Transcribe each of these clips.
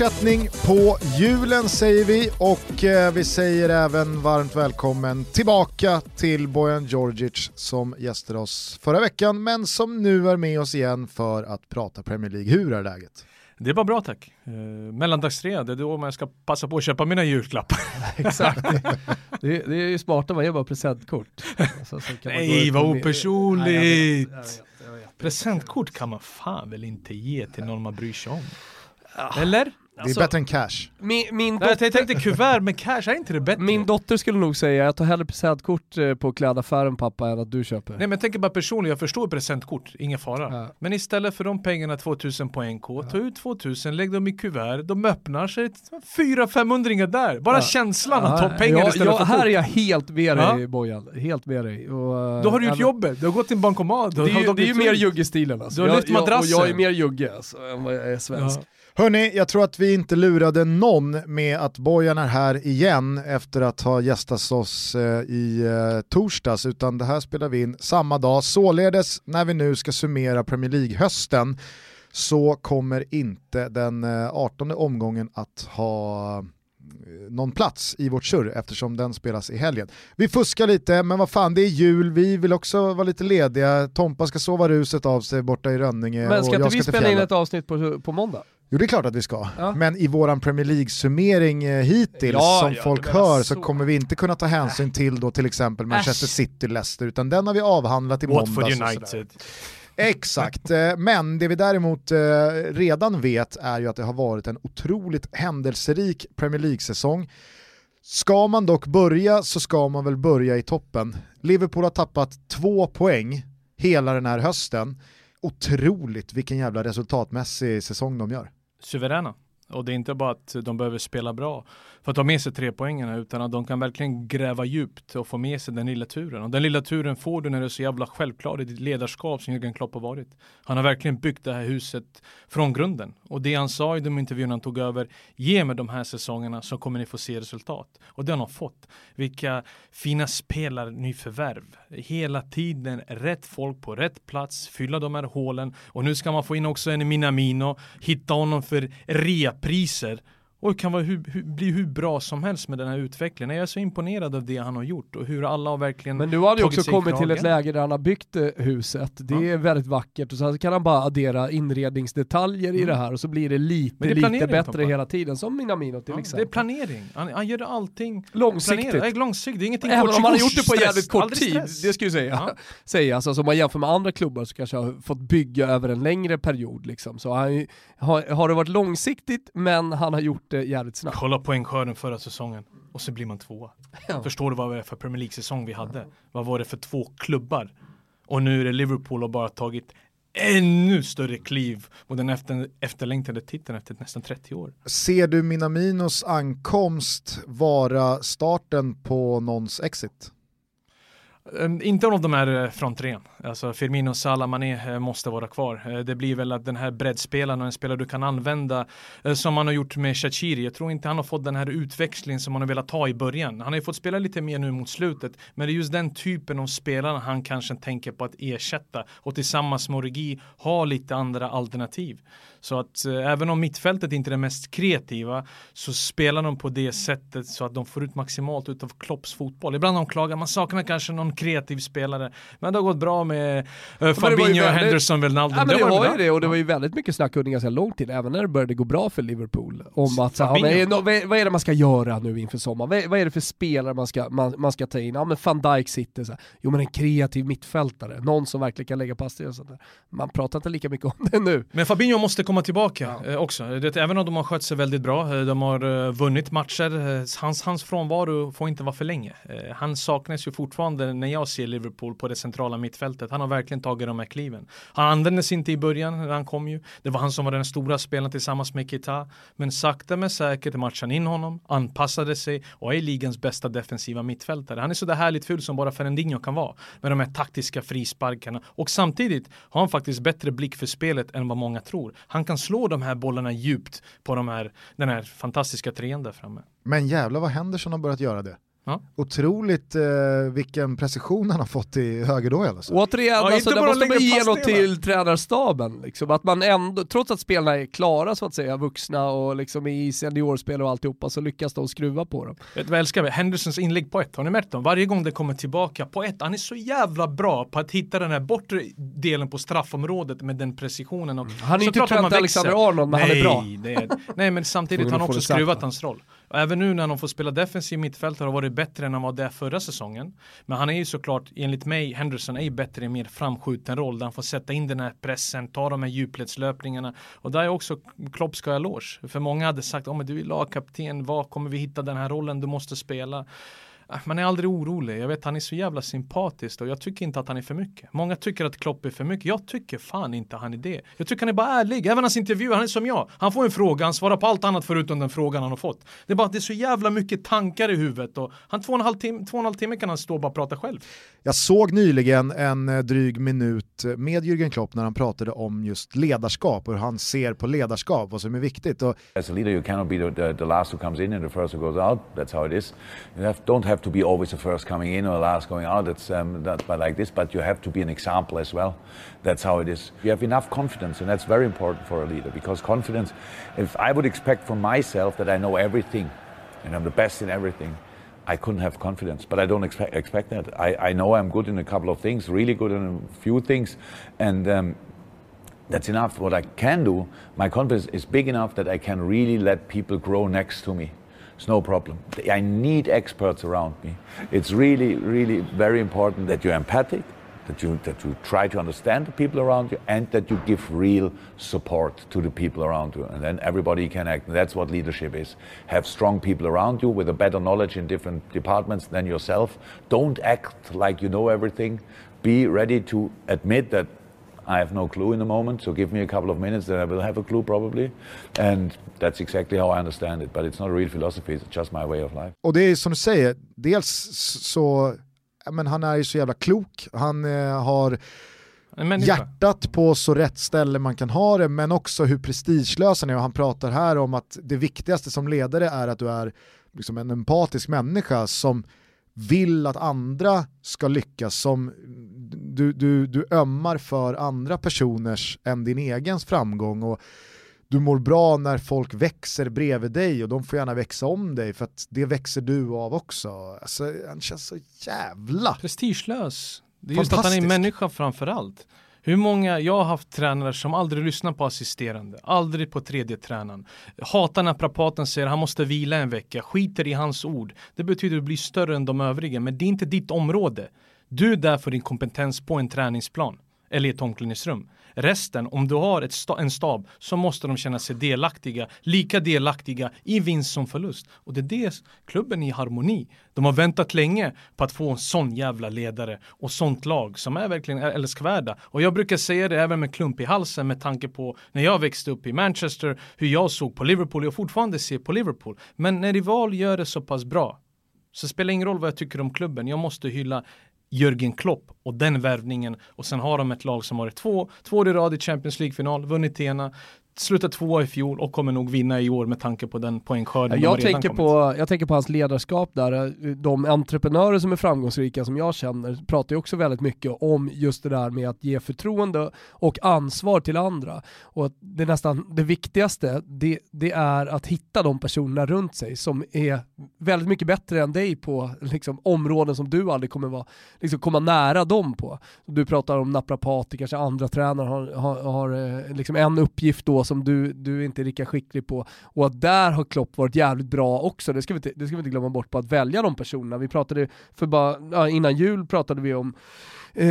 fortsättning på julen säger vi och eh, vi säger även varmt välkommen tillbaka till Bojan Djordjic som gästade oss förra veckan men som nu är med oss igen för att prata Premier League. Hur är läget? Det var bra tack. Eh, mellandagsrea, det är då man ska passa på att köpa mina julklappar. Exakt. Det, det, är ju smarta man ger bara presentkort. Så, så Nej vad opersonligt! Presentkort kan man fan väl inte ge till någon man bryr sig om? Eller? Det är alltså, bättre än cash. Min, min dotter... Jag tänkte kuvert med cash, är inte det bättre? Min dotter skulle nog säga, jag tar hellre presentkort eh, på klädaffären pappa än att du köper. Nej men jag tänker bara personligen, jag förstår presentkort, ingen fara. Ja. Men istället för de pengarna, 2000 på NK, ja. ta ut 2000, lägg dem i kuvert, de öppnar sig, 400-500 där. Bara ja. känslan att ta pengar istället ja, för Här är jag helt med dig Bojan, helt med dig. Och, Då har du gjort jobbet, du har gått till en bankomat. Det är ju, det är ju mer juggestilen alltså. Du har lyft madrassen. Och jag är mer jugge alltså, än vad jag är svensk. Hörni, jag tror att vi inte lurade någon med att Bojan är här igen efter att ha gästat oss eh, i eh, torsdags, utan det här spelar vi in samma dag. Således, när vi nu ska summera Premier League-hösten, så kommer inte den 18 eh, omgången att ha någon plats i vårt surr eftersom den spelas i helgen. Vi fuskar lite, men vad fan det är jul, vi vill också vara lite lediga, Tompa ska sova ruset av sig borta i Rönninge Men ska och jag inte vi spela in ett avsnitt på, på måndag? Jo det är klart att vi ska, ja. men i våran Premier League-summering eh, hittills ja, som ja, folk hör så. så. kommer vi inte kunna ta hänsyn äh. till då till exempel Manchester City-Leicester utan den har vi avhandlat i måndags. Watford United. Exakt, eh, men det vi däremot eh, redan vet är ju att det har varit en otroligt händelserik Premier League-säsong. Ska man dock börja så ska man väl börja i toppen. Liverpool har tappat två poäng hela den här hösten. Otroligt vilken jävla resultatmässig säsong de gör suveräna. Och det är inte bara att de behöver spela bra för att ta med sig tre poängen utan att de kan verkligen gräva djupt och få med sig den lilla turen. Och den lilla turen får du när du är så jävla självklar i ditt ledarskap som Jürgen Klopp har varit. Han har verkligen byggt det här huset från grunden. Och det han sa i de intervjuerna han tog över, ge mig de här säsongerna så kommer ni få se resultat. Och det har han fått. Vilka fina spelare nyförvärv. Hela tiden rätt folk på rätt plats, fylla de här hålen. Och nu ska man få in också en Minamino, hitta honom för reapriser och kan vara hur, hur, bli hur bra som helst med den här utvecklingen. Jag är så imponerad av det han har gjort och hur alla har verkligen Men nu har han ju också kommit till ett läge där han har byggt eh, huset. Det ja. är väldigt vackert och så kan han bara addera inredningsdetaljer mm. i det här och så blir det lite, det lite bättre hela tiden. Som Minamino till ja, exempel. Det är planering. Han, han gör allting långsiktigt. Planerat. långsiktigt, det är ingenting Även om han har gjort det på stress, jävligt kort tid, stress. det ska ju säga. Ja. sägas. Alltså, om man jämför med andra klubbar så kanske har fått bygga över en längre period. Liksom. Så han, har, har det varit långsiktigt men han har gjort det jävligt snabbt. Kolla poängskörden förra säsongen och så blir man tvåa. Ja. Förstår du vad det är för Premier League-säsong vi hade? Vad var det för två klubbar? Och nu är det Liverpool och bara tagit ännu större kliv mot den efter, efterlängtade titeln efter nästan 30 år. Ser du Minaminos ankomst vara starten på någons exit? Ehm, inte av de här eh. Alltså Firmino, Salah, Mané eh, måste vara kvar. Eh, det blir väl att den här breddspelaren och en spelare du kan använda eh, som man har gjort med Shaqiri. Jag tror inte han har fått den här utväxlingen som man har velat ta i början. Han har ju fått spela lite mer nu mot slutet. Men det är just den typen av spelare han kanske tänker på att ersätta och tillsammans med Origi ha lite andra alternativ. Så att även om mittfältet inte är det mest kreativa så spelar de på det sättet så att de får ut maximalt utav Klopps fotboll. Ibland de klagar man saknar kanske någon kreativ spelare. Men det har gått bra med eh, Fabinho, väldigt... Henderson, Wijnaldum. Ja, men det, det var ju det och det var ju väldigt mycket snack under ganska lång tid, även när det började gå bra för Liverpool. Om att, så, vad, vad är det man ska göra nu inför sommaren? Vad, vad är det för spelare man ska, man, man ska ta in? Ja men van Dijk sitter så här. Jo men en kreativ mittfältare, någon som verkligen kan lägga pass och sånt där. Man pratar inte lika mycket om det nu. Men Fabinho måste komma tillbaka ja. eh, också. Det, även om de har skött sig väldigt bra, eh, de har vunnit matcher, hans, hans frånvaro får inte vara för länge. Han saknas ju fortfarande när jag ser Liverpool på det centrala mittfältet. Han har verkligen tagit de här kliven. Han användes inte i början när han kom ju. Det var han som var den stora spelaren tillsammans med Kita. Men sakta men säkert matchade in honom, anpassade sig och är ligans bästa defensiva mittfältare. Han är så där härligt ful som bara Fernandinho kan vara. Med de här taktiska frisparkarna. Och samtidigt har han faktiskt bättre blick för spelet än vad många tror. Han kan slå de här bollarna djupt på de här, den här fantastiska trean där framme. Men jävlar vad Henderson har börjat göra det. Ja. Otroligt eh, vilken precision han har fått i högerdojel. Alltså. Återigen, ja, alltså, det måste man ge något till tränarstaben. Liksom, att man ändå, trots att spelarna är klara så att säga, vuxna och liksom i seniorspel och alltihopa, så lyckas de skruva på dem. Vet du vad jag älskar? Hendersons inlägg på ett, har ni märkt dem? Varje gång det kommer tillbaka på ett, han är så jävla bra på att hitta den här bortre delen på straffområdet med den precisionen. Och, mm. Han är inte Trent Alexander-Arnold, men nej, han är bra. Det, nej, men samtidigt har han också skruvat hans roll. Och även nu när han får spela defensiv mittfältare har varit bättre än han var där förra säsongen. Men han är ju såklart, enligt mig, Henderson är ju bättre i en mer framskjuten roll där han får sätta in den här pressen, ta de här djupledslöpningarna. Och där är också Klopp ska ha eloge. För många hade sagt, oh, men du är lagkapten, var kommer vi hitta den här rollen du måste spela? Äh, man är aldrig orolig. Jag vet han är så jävla sympatisk och jag tycker inte att han är för mycket. Många tycker att Klopp är för mycket. Jag tycker fan inte han är det. Jag tycker han är bara ärlig. Även hans intervjuer, han är som jag. Han får en fråga, han svarar på allt annat förutom den frågan han har fått. Det är bara att det är så jävla mycket tankar i huvudet och han två och en halv timme, två och en halv timme kan han stå och bara prata själv. Jag såg nyligen en eh, dryg minut med Jürgen Klopp när han pratade om just ledarskap och hur han ser på ledarskap, vad som är viktigt. Och... As a leader you cannot be the, the, the last who comes in and the first who goes out. That's how it is. You have, don't have to be always the first coming in or the last going out. It's um, like this, but you have to be an example as well. That's how it is. You have enough confidence, and that's very important for a leader because confidence. If I would expect from myself that I know everything and I'm the best in everything, I couldn't have confidence. But I don't expect, expect that. I, I know I'm good in a couple of things, really good in a few things, and. Um, that's enough. What I can do, my confidence is big enough that I can really let people grow next to me. It's no problem. I need experts around me. It's really, really very important that you're empathic, that you, that you try to understand the people around you, and that you give real support to the people around you. And then everybody can act. And that's what leadership is. Have strong people around you with a better knowledge in different departments than yourself. Don't act like you know everything. Be ready to admit that I have no clue in the moment, so give me a couple of minutes, then I will have a clue probably. And that's exactly how I understand it. But it's not a real philosophy, it's just my way of life. Och det är som du säger, dels så, men han är ju så jävla klok, han eh, har hjärtat på så rätt ställe man kan ha det, men också hur prestigelös han är. Och han pratar här om att det viktigaste som ledare är att du är liksom en empatisk människa som vill att andra ska lyckas, som du, du, du ömmar för andra personers än din egen framgång och du mår bra när folk växer bredvid dig och de får gärna växa om dig för att det växer du av också. Alltså, han känns så jävla prestigelös. Det är just att han är människa framförallt. Hur många, jag har haft tränare som aldrig lyssnar på assisterande, aldrig på tredje tränaren. Hatar när naprapaten säger han måste vila en vecka, skiter i hans ord. Det betyder att du blir större än de övriga, men det är inte ditt område. Du är där för din kompetens på en träningsplan eller i ett omklädningsrum. Resten, om du har sta en stab så måste de känna sig delaktiga, lika delaktiga i vinst som förlust. Och det är det klubben är i harmoni. De har väntat länge på att få en sån jävla ledare och sånt lag som är verkligen älskvärda. Och jag brukar säga det även med klump i halsen med tanke på när jag växte upp i Manchester, hur jag såg på Liverpool, jag fortfarande ser på Liverpool. Men när rival gör det så pass bra så spelar det ingen roll vad jag tycker om klubben. Jag måste hylla Jörgen Klopp och den värvningen. Och sen har de ett lag som varit två, två år i rad i Champions League-final, vunnit ena, slutade tvåa i fjol och kommer nog vinna i år med tanke på den poängskörden jag, tänker på, jag tänker på hans ledarskap där. De entreprenörer som är framgångsrika som jag känner pratar ju också väldigt mycket om just det där med att ge förtroende och ansvar till andra. Och det nästan det viktigaste, det, det är att hitta de personerna runt sig som är väldigt mycket bättre än dig på liksom, områden som du aldrig kommer vara, liksom, komma nära dem på. Du pratar om naprapater, kanske andra tränare har, har, har eh, liksom en uppgift då som du, du inte är lika skicklig på. Och att där har Klopp varit jävligt bra också, det ska vi inte, det ska vi inte glömma bort på att välja de personerna. Vi pratade för bara, innan jul pratade vi om eh,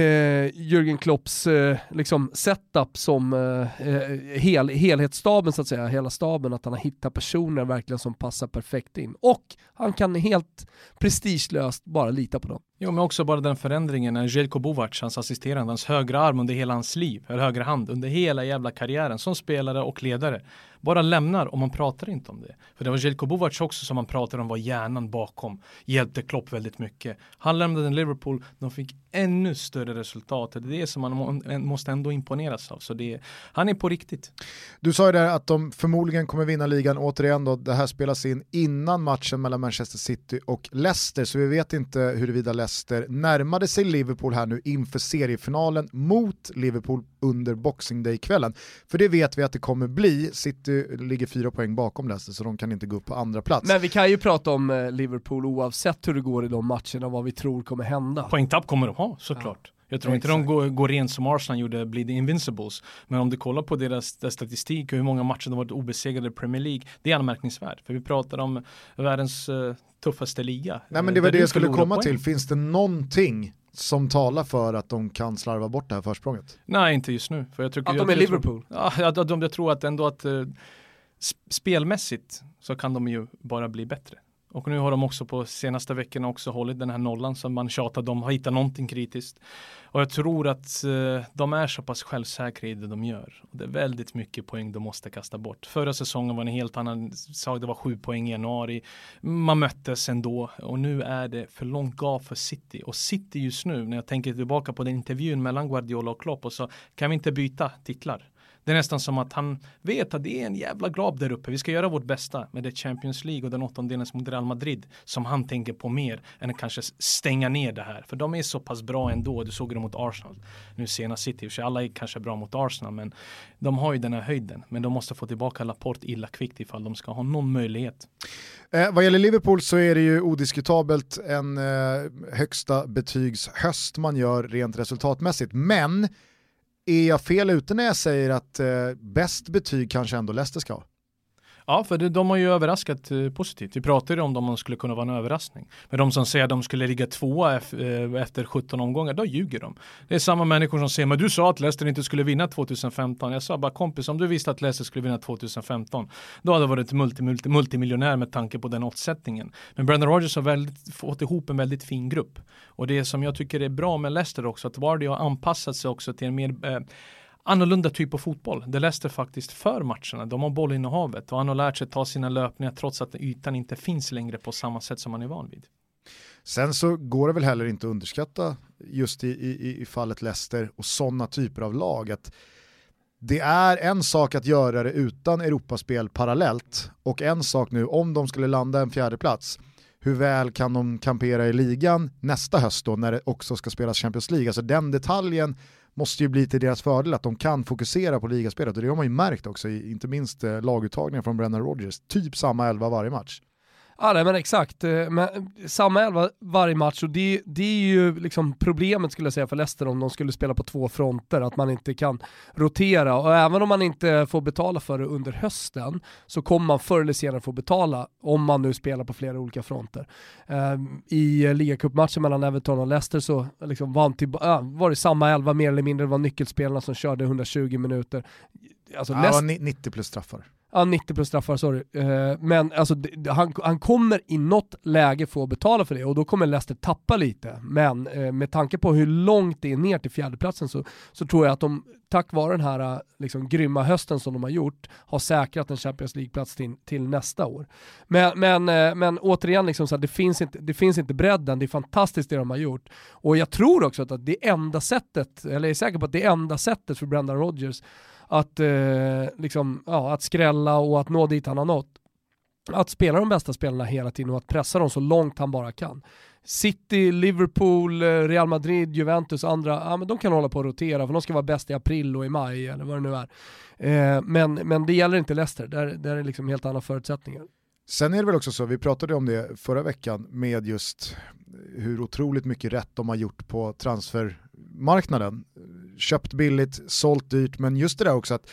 Jürgen Klopps eh, liksom setup som eh, eh, hel, helhetsstaben så att säga, hela staben, att han har hittat personer verkligen som passar perfekt in. Och han kan helt prestigelöst bara lita på dem. Jo, men också bara den förändringen när Jelko Bovac, hans assisterande, hans högra arm under hela hans liv, eller högra hand under hela jävla karriären som spelare och ledare bara lämnar och man pratar inte om det. För det var Jelko Bovac också som man pratade om var hjärnan bakom, hjälpte Klopp väldigt mycket. Han lämnade Liverpool, de fick ännu större resultat. Det är det som man måste ändå imponeras av. Så det, han är på riktigt. Du sa ju där att de förmodligen kommer vinna ligan återigen då. Det här spelas in innan matchen mellan Manchester City och Leicester, så vi vet inte huruvida Leicester närmade sig Liverpool här nu inför seriefinalen mot Liverpool under Boxing Day-kvällen. För det vet vi att det kommer bli. City ligger fyra poäng bakom Leicester så de kan inte gå upp på andra plats. Men vi kan ju prata om eh, Liverpool oavsett hur det går i de matcherna, vad vi tror kommer hända. Poängtapp kommer de ha såklart. Ja. Jag tror inte de går, går rent som Arsenal gjorde, blir the Invincibles. Men om du kollar på deras, deras statistik och hur många matcher de varit obesegrade i Premier League, det är anmärkningsvärt. För vi pratar om världens uh, tuffaste liga. Nej men det var det jag skulle komma poäng. till, finns det någonting som talar för att de kan slarva bort det här försprånget? Nej, inte just nu. För jag tycker, att de är jag, Liverpool? Jag tror, ja, jag, jag tror att ändå att uh, spelmässigt så kan de ju bara bli bättre. Och nu har de också på senaste veckorna också hållit den här nollan som man tjatar om, har hittat någonting kritiskt. Och jag tror att eh, de är så pass självsäkra i det de gör. Och det är väldigt mycket poäng de måste kasta bort. Förra säsongen var en helt annan sak, det var sju poäng i januari. Man möttes ändå och nu är det för långt gav för City. Och City just nu, när jag tänker tillbaka på den intervjun mellan Guardiola och Klopp och så kan vi inte byta titlar. Det är nästan som att han vet att det är en jävla grav där uppe. Vi ska göra vårt bästa med det Champions League och den åttondelens mot Real Madrid som han tänker på mer än att kanske stänga ner det här. För de är så pass bra ändå. Du såg det mot Arsenal. Nu senast City. För alla är kanske bra mot Arsenal men de har ju den här höjden. Men de måste få tillbaka Laporte illa kvickt ifall de ska ha någon möjlighet. Eh, vad gäller Liverpool så är det ju odiskutabelt en eh, högsta betygshöst man gör rent resultatmässigt. Men är jag fel ute när jag säger att eh, bäst betyg kanske ändå Leicester ska ha? Ja, för det, de har ju överraskat eh, positivt. Vi pratade om de skulle kunna vara en överraskning. Men de som säger att de skulle ligga tvåa eh, efter 17 omgångar, då ljuger de. Det är samma människor som säger, men du sa att Leicester inte skulle vinna 2015. Jag sa bara kompis, om du visste att Leicester skulle vinna 2015, då hade du varit multi, multi, multimiljonär med tanke på den åtsättningen. Men Brendan Rodgers har väldigt, fått ihop en väldigt fin grupp. Och det som jag tycker är bra med Leicester också, att Vardy har anpassat sig också till en mer eh, annorlunda typ av fotboll. Det Leicester faktiskt för matcherna. De har bollinnehavet och han har lärt sig ta sina löpningar trots att ytan inte finns längre på samma sätt som man är van vid. Sen så går det väl heller inte att underskatta just i, i, i fallet Leicester och sådana typer av lag att det är en sak att göra det utan Europaspel parallellt och en sak nu om de skulle landa en fjärde plats hur väl kan de kampera i ligan nästa höst då när det också ska spelas Champions League? Alltså den detaljen måste ju bli till deras fördel att de kan fokusera på ligaspelet och det har man ju märkt också, inte minst eh, laguttagningen från Brennan Rodgers, typ samma elva varje match. Ja nej, men exakt, eh, men samma elva varje match och det, det är ju liksom problemet skulle jag säga för Leicester om de skulle spela på två fronter, att man inte kan rotera och även om man inte får betala för det under hösten så kommer man förr eller senare få betala om man nu spelar på flera olika fronter. Um, I ligacupmatchen mellan Everton och Leicester så liksom var, till, äh, var det samma elva mer eller mindre, det var nyckelspelarna som körde 120 minuter. Alltså, ja, Leicester... 90 plus straffar. Ja, 90 plus straffar, sorry. Eh, men alltså, han, han kommer i något läge få betala för det och då kommer Leicester tappa lite. Men eh, med tanke på hur långt det är ner till fjärdeplatsen så, så tror jag att de, tack vare den här liksom, grymma hösten som de har gjort, har säkrat en Champions League-plats till, till, nästa år. Men, men, eh, men återigen, liksom, så här, det, finns inte, det finns inte bredden, det är fantastiskt det de har gjort. Och jag tror också att det enda sättet, eller jag är säker på att det enda sättet för Brendan Rodgers att, eh, liksom, ja, att skrälla och att nå dit han har nått. Att spela de bästa spelarna hela tiden och att pressa dem så långt han bara kan. City, Liverpool, eh, Real Madrid, Juventus och andra, ja, men de kan hålla på att rotera för de ska vara bäst i april och i maj eller vad det nu är. Eh, men, men det gäller inte Leicester, där, där är det liksom helt andra förutsättningar. Sen är det väl också så, vi pratade om det förra veckan med just hur otroligt mycket rätt de har gjort på transfermarknaden köpt billigt, sålt dyrt, men just det där också att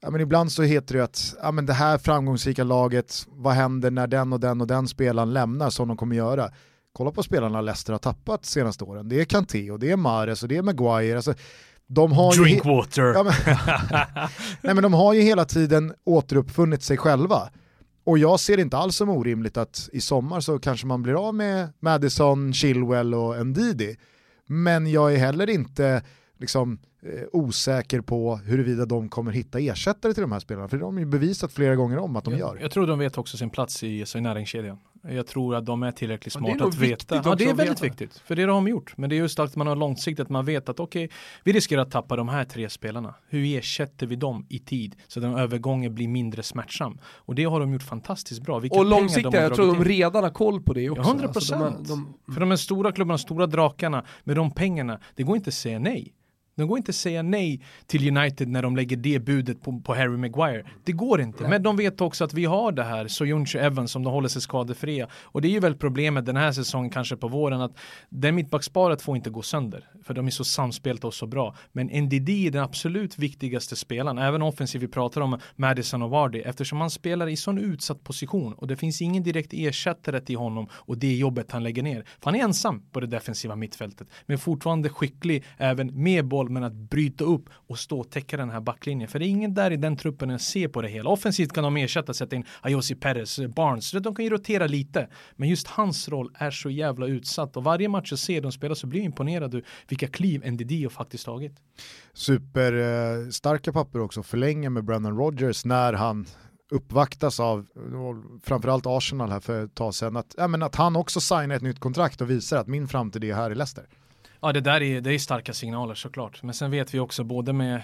ja, men ibland så heter det att ja, men det här framgångsrika laget, vad händer när den och den och den spelaren lämnar som de kommer göra? Kolla på spelarna Leicester har tappat senaste åren. Det är Kanté och det är Mares och det är Maguire. Alltså, de har Drinkwater. Ja, men, nej, men de har ju hela tiden återuppfunnit sig själva. Och jag ser det inte alls som orimligt att i sommar så kanske man blir av med Madison, Chilwell och Ndidi. Men jag är heller inte liksom, eh, osäker på huruvida de kommer hitta ersättare till de här spelarna. För de har ju bevisat flera gånger om att de jag, gör. Jag tror de vet också sin plats i, i näringskedjan. Jag tror att de är tillräckligt smarta att veta. Ja, det är väldigt veta. viktigt. För det har de gjort. Men det är just att man har långsiktigt, man vet att okej, okay, vi riskerar att tappa de här tre spelarna. Hur ersätter vi dem i tid? Så att den övergången blir mindre smärtsam. Och det har de gjort fantastiskt bra. Vilka och långsiktigt, jag tror de redan har koll på det också. Ja, 100 procent. Alltså de, de, för de här stora klubbarna, stora drakarna, med de pengarna, det går inte att säga nej. De går inte att säga nej till United när de lägger det budet på, på Harry Maguire. Det går inte. Nej. Men de vet också att vi har det här, Soyuncu Evans som de håller sig skadefria. Och det är ju väl problemet den här säsongen, kanske på våren, att det mittbacksparet får inte gå sönder. För de är så samspelta och så bra. Men NDD är den absolut viktigaste spelaren, även offensiv vi pratar om Madison och Vardy, eftersom han spelar i sån utsatt position och det finns ingen direkt ersättare till honom och det jobbet han lägger ner. För han är ensam på det defensiva mittfältet, men fortfarande skicklig även med boll, men att bryta upp och stå och täcka den här backlinjen. För det är ingen där i den truppen som ser på det hela. Offensivt kan de ersätta, sätta in Ayosi Perez, eh, Barnes, de kan ju rotera lite. Men just hans roll är så jävla utsatt och varje match jag ser dem spela så blir jag imponerad vilka kliv NDD har faktiskt tagit. Superstarka eh, papper också, förlänga med Brandon Rogers när han uppvaktas av framförallt Arsenal här för ett tag sedan, att, ja, men att han också signar ett nytt kontrakt och visar att min framtid är här i Leicester. Ja det där är, det är starka signaler såklart. Men sen vet vi också både med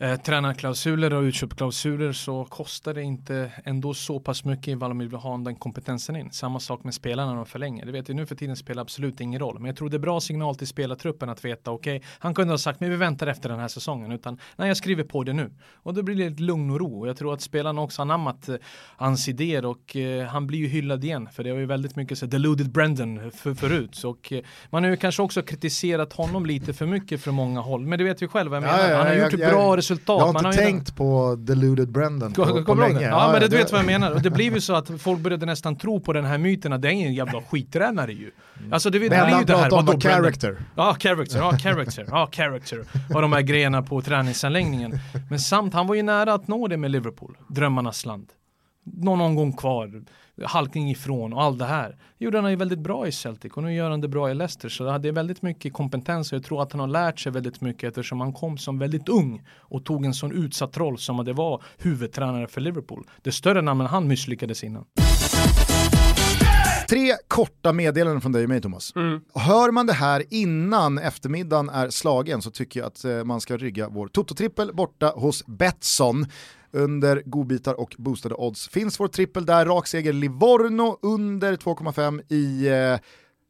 eh, tränarklausuler och utköpsklausuler så kostar det inte ändå så pass mycket ifall de vill ha den kompetensen in. Samma sak med spelarna när de förlänger. Det vet vi nu för tiden spelar absolut ingen roll. Men jag tror det är bra signal till spelartruppen att veta okej, okay, han kunde ha sagt men vi väntar efter den här säsongen utan nej jag skriver på det nu. Och då blir det ett lugn och ro. Och jag tror att spelarna också anammat eh, hans idéer och eh, han blir ju hyllad igen för det har ju väldigt mycket så deluded Brendan för, förut. Och eh, man har ju kanske också kritiserat honom lite för mycket från många håll. Men det vet vi själva, jag menar. Ja, ja, han har gjort ett bra resultat resultat. Jag har inte man tänkt har på deluded Brendan på, på, på länge. Ja, ja, men du vet vad jag menar. Och det blev ju så att folk började nästan tro på den här myten att det är en jävla skittränare ju. Alltså det, det blir ju det här, vadå character? Ja, character, ja character, ja character. Och de här grejerna på träningsanläggningen. Men samt, han var ju nära att nå det med Liverpool, drömmarnas land. Någon omgång kvar halkning ifrån och allt det här. gjorde han ju väldigt bra i Celtic och nu gör han det bra i Leicester. Så det är väldigt mycket kompetens och jag tror att han har lärt sig väldigt mycket eftersom han kom som väldigt ung och tog en sån utsatt roll som att det var huvudtränare för Liverpool. Det större namn än han misslyckades innan. Tre korta meddelanden från dig och mig Thomas. Mm. Hör man det här innan eftermiddagen är slagen så tycker jag att eh, man ska rygga vår Toto-trippel borta hos Betsson under godbitar och boostade odds. Finns vår trippel där, rakseger Livorno under 2,5 i eh,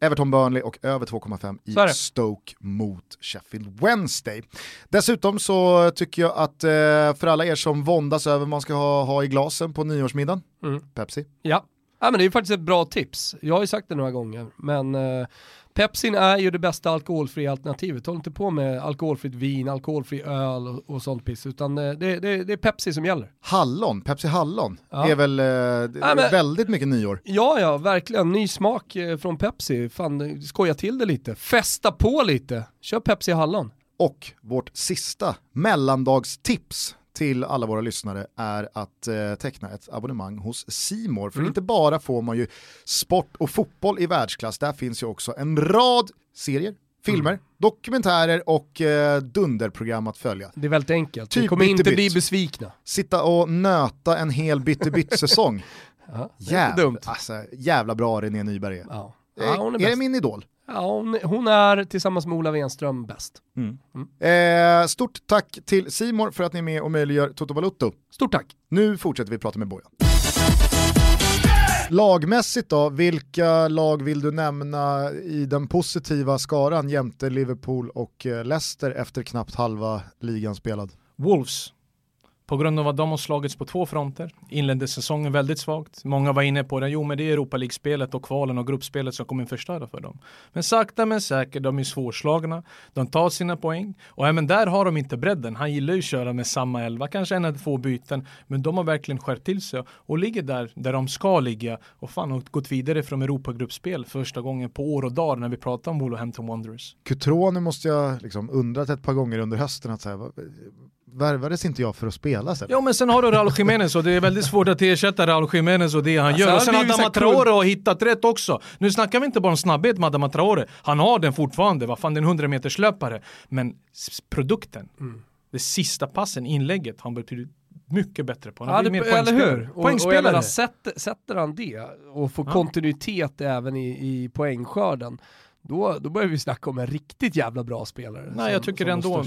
Everton Burnley och över 2,5 i Stoke mot Sheffield Wednesday. Dessutom så tycker jag att eh, för alla er som våndas över vad man ska ha, ha i glasen på nyårsmiddagen, mm. Pepsi. Ja. ja, men det är faktiskt ett bra tips. Jag har ju sagt det några gånger, men eh, Pepsin är ju det bästa alkoholfria alternativet. Håll inte på med alkoholfritt vin, alkoholfri öl och, och sånt piss, utan det, det, det, är Pepsi som gäller. Hallon, Pepsi Hallon, ja. är väl eh, ja, men, väldigt mycket nyår. Ja, ja, verkligen. Ny smak eh, från Pepsi. Fan, skoja till det lite. Festa på lite. Kör Pepsi Hallon. Och vårt sista mellandagstips till alla våra lyssnare är att eh, teckna ett abonnemang hos Simor. För mm. inte bara får man ju sport och fotboll i världsklass, där finns ju också en rad serier, filmer, mm. dokumentärer och eh, dunderprogram att följa. Det är väldigt enkelt, typ vi kommer inte bli besvikna. Sitta och nöta en hel bytte-bytt-säsong. ja, jävla, alltså, jävla bra René Nyberg är. Ja. Ja, är, är det min idol? Ja, hon, hon, är tillsammans med Ola Wenström bäst. Mm. Mm. Eh, stort tack till Simor för att ni är med och möjliggör Toto Balutto. Stort tack. Nu fortsätter vi prata med Bojan. Lagmässigt då, vilka lag vill du nämna i den positiva skaran jämte Liverpool och eh, Leicester efter knappt halva ligan spelad? Wolves på grund av att de har slagits på två fronter. Inledde säsongen väldigt svagt. Många var inne på det. Jo, men det är Europa League-spelet och kvalen och gruppspelet som kommer förstöra för dem. Men sakta men säkert, de är svårslagna. De tar sina poäng och även där har de inte bredden. Han gillar ju att köra med samma elva, kanske en eller två byten. Men de har verkligen skärpt till sig och ligger där, där de ska ligga och fan har gått vidare från Europa-gruppspel första gången på år och dag när vi pratar om Wolverhampton Wanderers. Cutrone måste jag liksom undrat ett par gånger under hösten att säga värvades inte jag för att spela sen? Ja men sen har du Raul Jiménez och det är väldigt svårt att ersätta Raul Jiménez och det han alltså, gör. Och sen har Adama Traore har hittat rätt också. Nu snackar vi inte bara om snabbhet med Adama Traore. Han har den fortfarande, vad fan det är en 100 meters löpare. Men produkten, mm. det sista passen, inlägget, han betyder mycket bättre på. Han ja, det, mer eller hur? Och, och menar, sätter, sätter han det och får ja. kontinuitet även i, i poängskörden då, då börjar vi snacka om en riktigt jävla bra spelare. Nej, som, jag tycker ändå...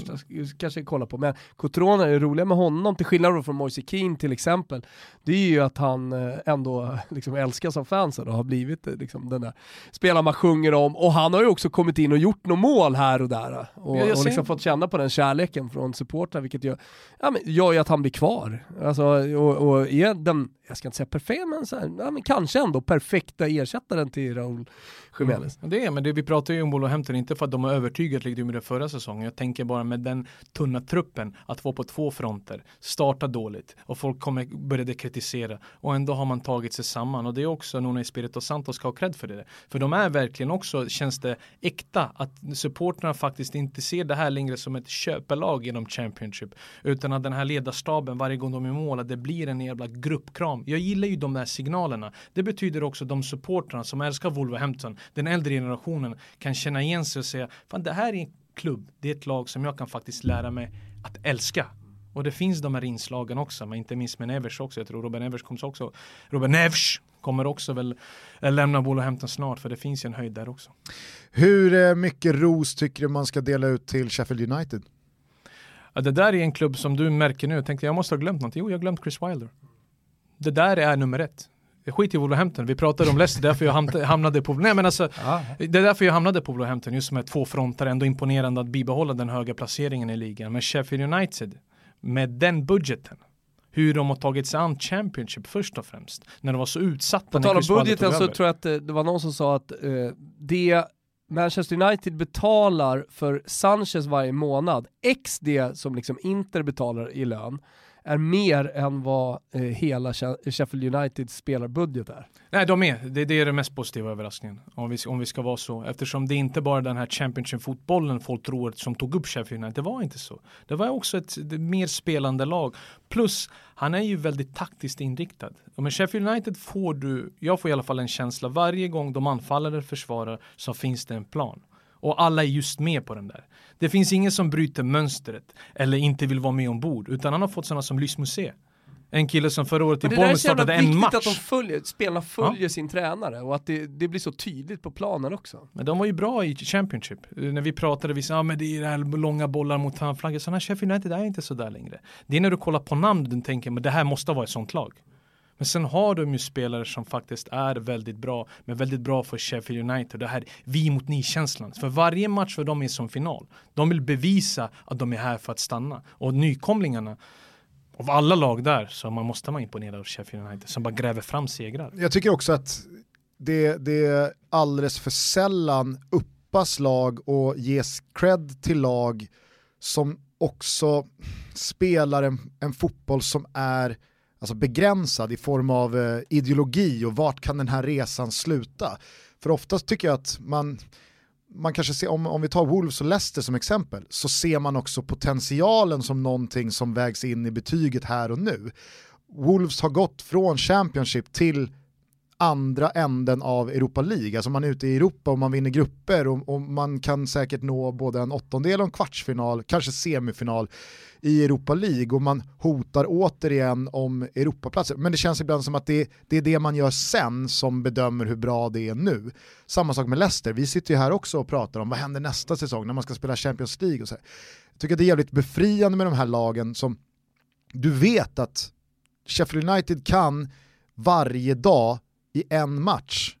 kanske kolla på, men Cotrona, det roliga med honom, till skillnad från Moise Keane till exempel, det är ju att han eh, ändå liksom älskas av fansen och har blivit eh, liksom den där spelaren man sjunger om. Och han har ju också kommit in och gjort några mål här och där. Eh, och, och liksom fått känna på den kärleken från supportrar, vilket gör, ja, men, gör ju att han blir kvar. Alltså, och, och är den, jag ska inte säga perfekt, men, så här, ja, men kanske ändå perfekta ersättaren till Raúl Jiménez. Mm. Det är, men det, vi pratar ju om Wolverhampton, inte för att de har övertygat likt med det förra säsongen. Jag tänker bara med den tunna truppen, att vara på två fronter, starta dåligt och folk kommer börja kritisera och ändå har man tagit sig samman och det är också Nuno Espirito Santo ska ha cred för det. För de är verkligen också, känns det äkta, att supporterna faktiskt inte ser det här längre som ett köpelag inom Championship utan att den här ledarstaben varje gång de är mål, att det blir en jävla gruppkram. Jag gillar ju de där signalerna. Det betyder också de supporterna som älskar Wolverhampton den äldre generationen kan känna igen sig och säga fan det här är en klubb, det är ett lag som jag kan faktiskt lära mig att älska. Och det finns de här inslagen också, men inte minst med Nevers också. Jag tror Robin Nevers kommer också, Robin Nevers kommer också väl eh, lämna Wolverhampton snart, för det finns ju en höjd där också. Hur eh, mycket ros tycker du man ska dela ut till Sheffield United? Ja, det där är en klubb som du märker nu, jag tänkte jag måste ha glömt något. Jo, jag har glömt Chris Wilder. Det där är nummer ett. Skit i Wolverhampton, vi pratade om Leicester, därför jag hamnade på, nej men alltså, ja. det är därför jag hamnade på Wolverhampton, just med två fronter, ändå imponerande att bibehålla den höga placeringen i ligan. Men Sheffield United, med den budgeten, hur de har tagit sig an Championship först och främst, när de var så utsatta. På tal om budgeten så tror jag att det, det var någon som sa att uh, det Manchester United betalar för Sanchez varje månad, x det som liksom Inter betalar i lön, är mer än vad eh, hela Sheffield Uniteds spelarbudget är. Nej, de är. Det, det är den mest positiva överraskningen. Om vi, om vi ska vara så. Eftersom det inte bara den här Championship-fotbollen folk tror som tog upp Sheffield United. Det var inte så. Det var också ett mer spelande lag. Plus, han är ju väldigt taktiskt inriktad. Men Sheffield United får du, jag får i alla fall en känsla, varje gång de anfaller eller försvarar så finns det en plan. Och alla är just med på den där. Det finns ingen som bryter mönstret eller inte vill vara med ombord, utan han har fått sådana som Lys Musée. En kille som förra året i Bournemouth startade en match. Det är att de följer, spelarna följer ja. sin tränare och att det, det, blir så tydligt på planen också. Men de var ju bra i Championship. När vi pratade, vi sa, ja men det är det här långa bollar mot handflaggor. Sådana Sheffield United är inte sådär längre. Det är när du kollar på namn du tänker, men det här måste vara ett sånt lag. Men sen har de ju spelare som faktiskt är väldigt bra, men väldigt bra för Sheffield United. Det här vi mot ni-känslan. För varje match för dem är som final. De vill bevisa att de är här för att stanna. Och nykomlingarna, av alla lag där, så man måste man imponera av Sheffield United som bara gräver fram segrar. Jag tycker också att det, det är alldeles för sällan uppas lag och ges cred till lag som också spelar en, en fotboll som är alltså begränsad i form av eh, ideologi och vart kan den här resan sluta? För oftast tycker jag att man, man kanske ser, om, om vi tar Wolves och Leicester som exempel, så ser man också potentialen som någonting som vägs in i betyget här och nu. Wolves har gått från Championship till andra änden av Europa League. Alltså man är ute i Europa och man vinner grupper och, och, man kan säkert nå både en åttondel och en kvartsfinal, kanske semifinal i Europa League och man hotar återigen om Europaplatser. Men det känns ibland som att det, det, är det man gör sen som bedömer hur bra det är nu. Samma sak med Leicester, vi sitter ju här också och pratar om vad händer nästa säsong när man ska spela Champions League och så. Jag tycker att det är jävligt befriande med de här lagen som du vet att Sheffield United kan varje dag i en match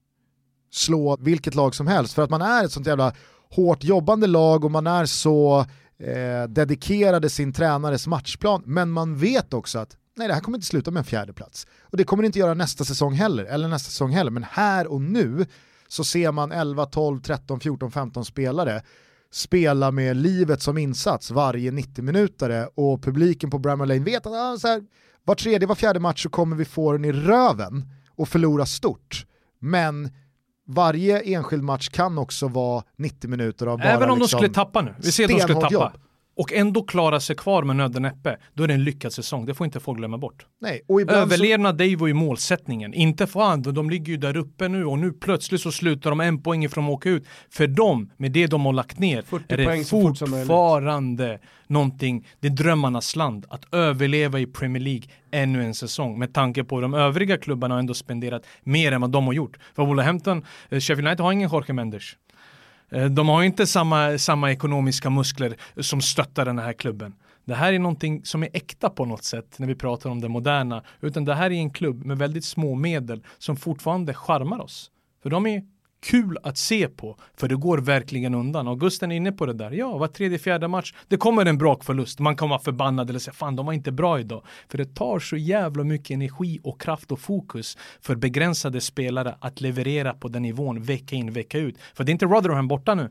slå vilket lag som helst. För att man är ett sånt jävla hårt jobbande lag och man är så eh, dedikerade sin tränares matchplan. Men man vet också att nej det här kommer inte sluta med en fjärde plats. Och det kommer det inte göra nästa säsong heller eller nästa säsong heller. Men här och nu så ser man 11, 12, 13, 14, 15 spelare spela med livet som insats varje 90-minutare och publiken på Bramall Lane vet att ah, så här, var tredje, var fjärde match så kommer vi få den i röven och förlora stort. Men varje enskild match kan också vara 90 minuter av bara Även om liksom de skulle tappa nu, vi ser att de skulle tappa. Jobb. Och ändå klara sig kvar med nöden näppe, då är det en lyckad säsong. Det får inte folk glömma bort. Nej, och Överlevnad så... var ju målsättningen. Inte fan, de ligger ju där uppe nu och nu plötsligt så slutar de en poäng ifrån att åka ut. För dem, med det de har lagt ner, är det fortfarande någonting, det är drömmarnas land. Att överleva i Premier League ännu en säsong. Med tanke på de övriga klubbarna har ändå spenderat mer än vad de har gjort. För Wolverhampton, eh, Sheffield United har ingen Jorge Mendes. Eh, de har inte samma, samma ekonomiska muskler som stöttar den här klubben. Det här är någonting som är äkta på något sätt när vi pratar om det moderna. Utan det här är en klubb med väldigt små medel som fortfarande charmar oss. För de är kul att se på, för det går verkligen undan. Augusten är inne på det där. Ja, var tredje, fjärde match, det kommer en brakförlust. Man kan vara förbannad eller säga fan, de var inte bra idag. För det tar så jävla mycket energi och kraft och fokus för begränsade spelare att leverera på den nivån vecka in, vecka ut. För det är inte Rotherham borta nu.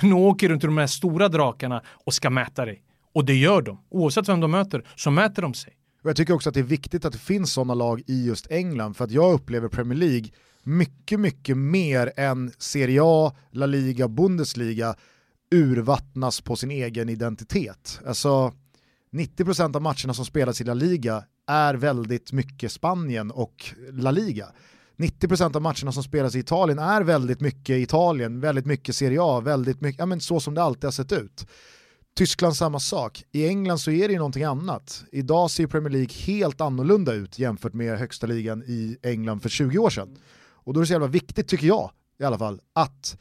Nu åker du inte de här stora drakarna och ska mäta dig. Och det gör de. Oavsett vem de möter så mäter de sig. jag tycker också att det är viktigt att det finns sådana lag i just England, för att jag upplever Premier League mycket, mycket mer än Serie A, La Liga, Bundesliga urvattnas på sin egen identitet. Alltså 90% av matcherna som spelas i La Liga är väldigt mycket Spanien och La Liga. 90% av matcherna som spelas i Italien är väldigt mycket Italien, väldigt mycket Serie A, väldigt mycket, ja men så som det alltid har sett ut. Tyskland samma sak. I England så är det ju någonting annat. Idag ser Premier League helt annorlunda ut jämfört med högsta ligan i England för 20 år sedan. Och då är det så jävla viktigt, tycker jag i alla fall, att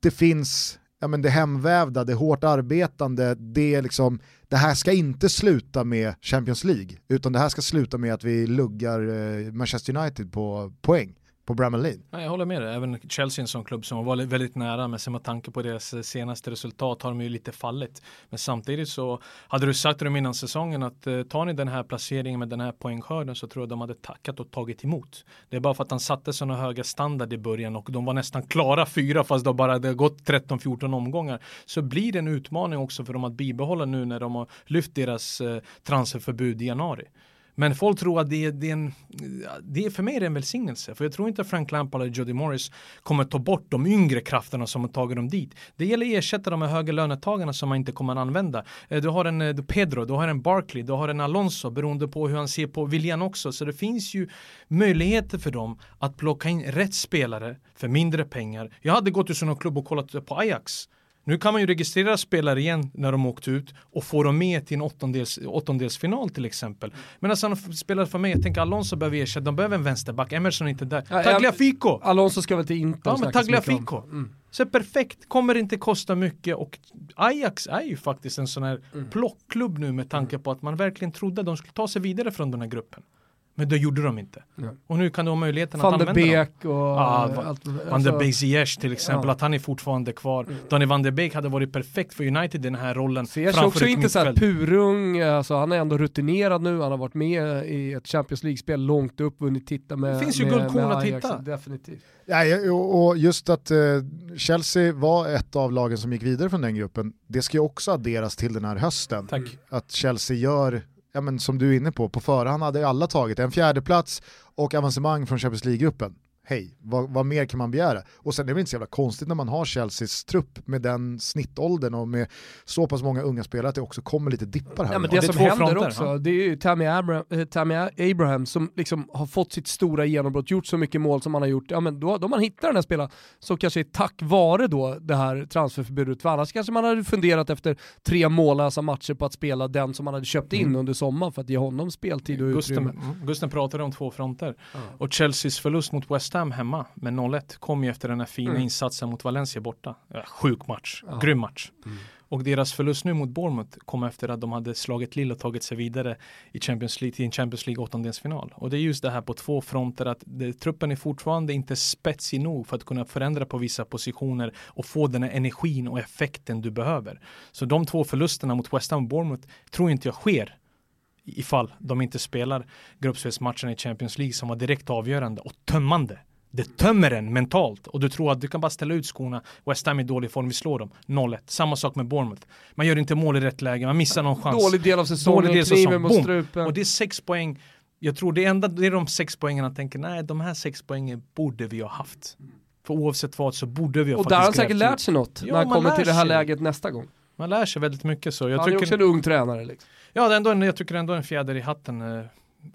det finns ja, men det hemvävda, det hårt arbetande, det, liksom, det här ska inte sluta med Champions League, utan det här ska sluta med att vi luggar eh, Manchester United på poäng på Bramall Lane. Nej, jag håller med dig. Även Chelsea en sån klubb som var väldigt nära, men sen med tanke på deras senaste resultat har de ju lite fallit. Men samtidigt så hade du sagt dem innan säsongen att eh, tar ni den här placeringen med den här poängskörden så tror jag de hade tackat och tagit emot. Det är bara för att han satte sådana höga standard i början och de var nästan klara fyra fast de bara hade gått 13-14 omgångar. Så blir det en utmaning också för dem att bibehålla nu när de har lyft deras eh, transferförbud i januari. Men folk tror att det är, det är, en, det är för mig en välsignelse. För jag tror inte Frank Lampard eller Jody Morris kommer ta bort de yngre krafterna som har tagit dem dit. Det gäller att ersätta de här höga lönetagarna som man inte kommer att använda. Eh, du har en eh, Pedro, du har en Barkley, du har en Alonso beroende på hur han ser på viljan också. Så det finns ju möjligheter för dem att plocka in rätt spelare för mindre pengar. Jag hade gått till sådana klubb och kollat på Ajax nu kan man ju registrera spelare igen när de åkt ut och få dem med till en åttondels, åttondelsfinal till exempel. Men alltså han spelar för mig, jag tänker Alonso behöver ersätta, de behöver en vänsterback, Emerson är inte där. Ja, Tagliafico! Alonso ska väl till Inter Ja men Tagliafico. Mm. Så perfekt, kommer inte kosta mycket och Ajax är ju faktiskt en sån här mm. plockklubb nu med tanke på att man verkligen trodde att de skulle ta sig vidare från den här gruppen. Men det gjorde de inte. Ja. Och nu kan du ha möjligheten Van att använda Beek dem. och... Ja, Van alltså, Van der Beek Ziyech till exempel, ja. att han är fortfarande kvar. Mm. Danny Van der Beek hade varit perfekt för United i den här rollen. Ziyech är också inte så purung, alltså, han är ändå rutinerad nu, han har varit med i ett Champions League-spel långt upp, vunnit titta med Det finns ju guldkorn att hitta. Definitivt. Ja, och just att uh, Chelsea var ett av lagen som gick vidare från den gruppen, det ska ju också adderas till den här hösten. Tack. Att Chelsea gör ja, men som du är inne på, på förhand hade alla tagit en fjärdeplats och avancemang från Champions League-gruppen hej, vad, vad, mer kan man begära? Och sen är det väl inte så jävla konstigt när man har Chelseas trupp med den snittåldern och med så pass många unga spelare att det också kommer lite dippar här. Ja, men det, det som händer fronter, också, ja. det är ju Tammy, Abra äh, Tammy Abraham som liksom har fått sitt stora genombrott, gjort så mycket mål som han har gjort. Ja, men då, då man hittar den här spelaren så kanske tack vare då det här transferförbudet, för annars kanske man hade funderat efter tre mållösa matcher på att spela den som man hade köpt in mm. under sommaren för att ge honom speltid och Gusten, utrymme. Mm, Gusten pratade om två fronter ja. och Chelseas förlust mot West Ham hemma med 0-1 kom ju efter den här fina mm. insatsen mot Valencia borta. Sjuk match, ja. grym match. Mm. Och deras förlust nu mot Bournemouth kom efter att de hade slagit Lille och tagit sig vidare i Champions League, till en Champions League åttondelsfinal. Och det är just det här på två fronter att det, truppen är fortfarande inte spetsig nog för att kunna förändra på vissa positioner och få den här energin och effekten du behöver. Så de två förlusterna mot West Ham och Bournemouth tror inte jag sker ifall de inte spelar gruppspelsmatchen i Champions League som var direkt avgörande och tömmande. Det tömmer en mentalt och du tror att du kan bara ställa ut skorna. West Ham är i dålig form, vi slår dem. 0-1. Samma sak med Bournemouth. Man gör inte mål i rätt läge, man missar någon chans. Dålig del av säsongen, dålig del av säsongen. mot strupen. Och det är sex poäng. Jag tror det enda, det är de sex poängen han tänker, nej de här sex poängen borde vi ha haft. För oavsett vad så borde vi ha Och där har han säkert lärt sig något ja, när han kommer till det här läget nästa gång. Man lär sig väldigt mycket så. Jag Han tycker... är också en ung tränare. Liksom. Ja, det är ändå en, jag tycker ändå en fjäder i hatten. Eh,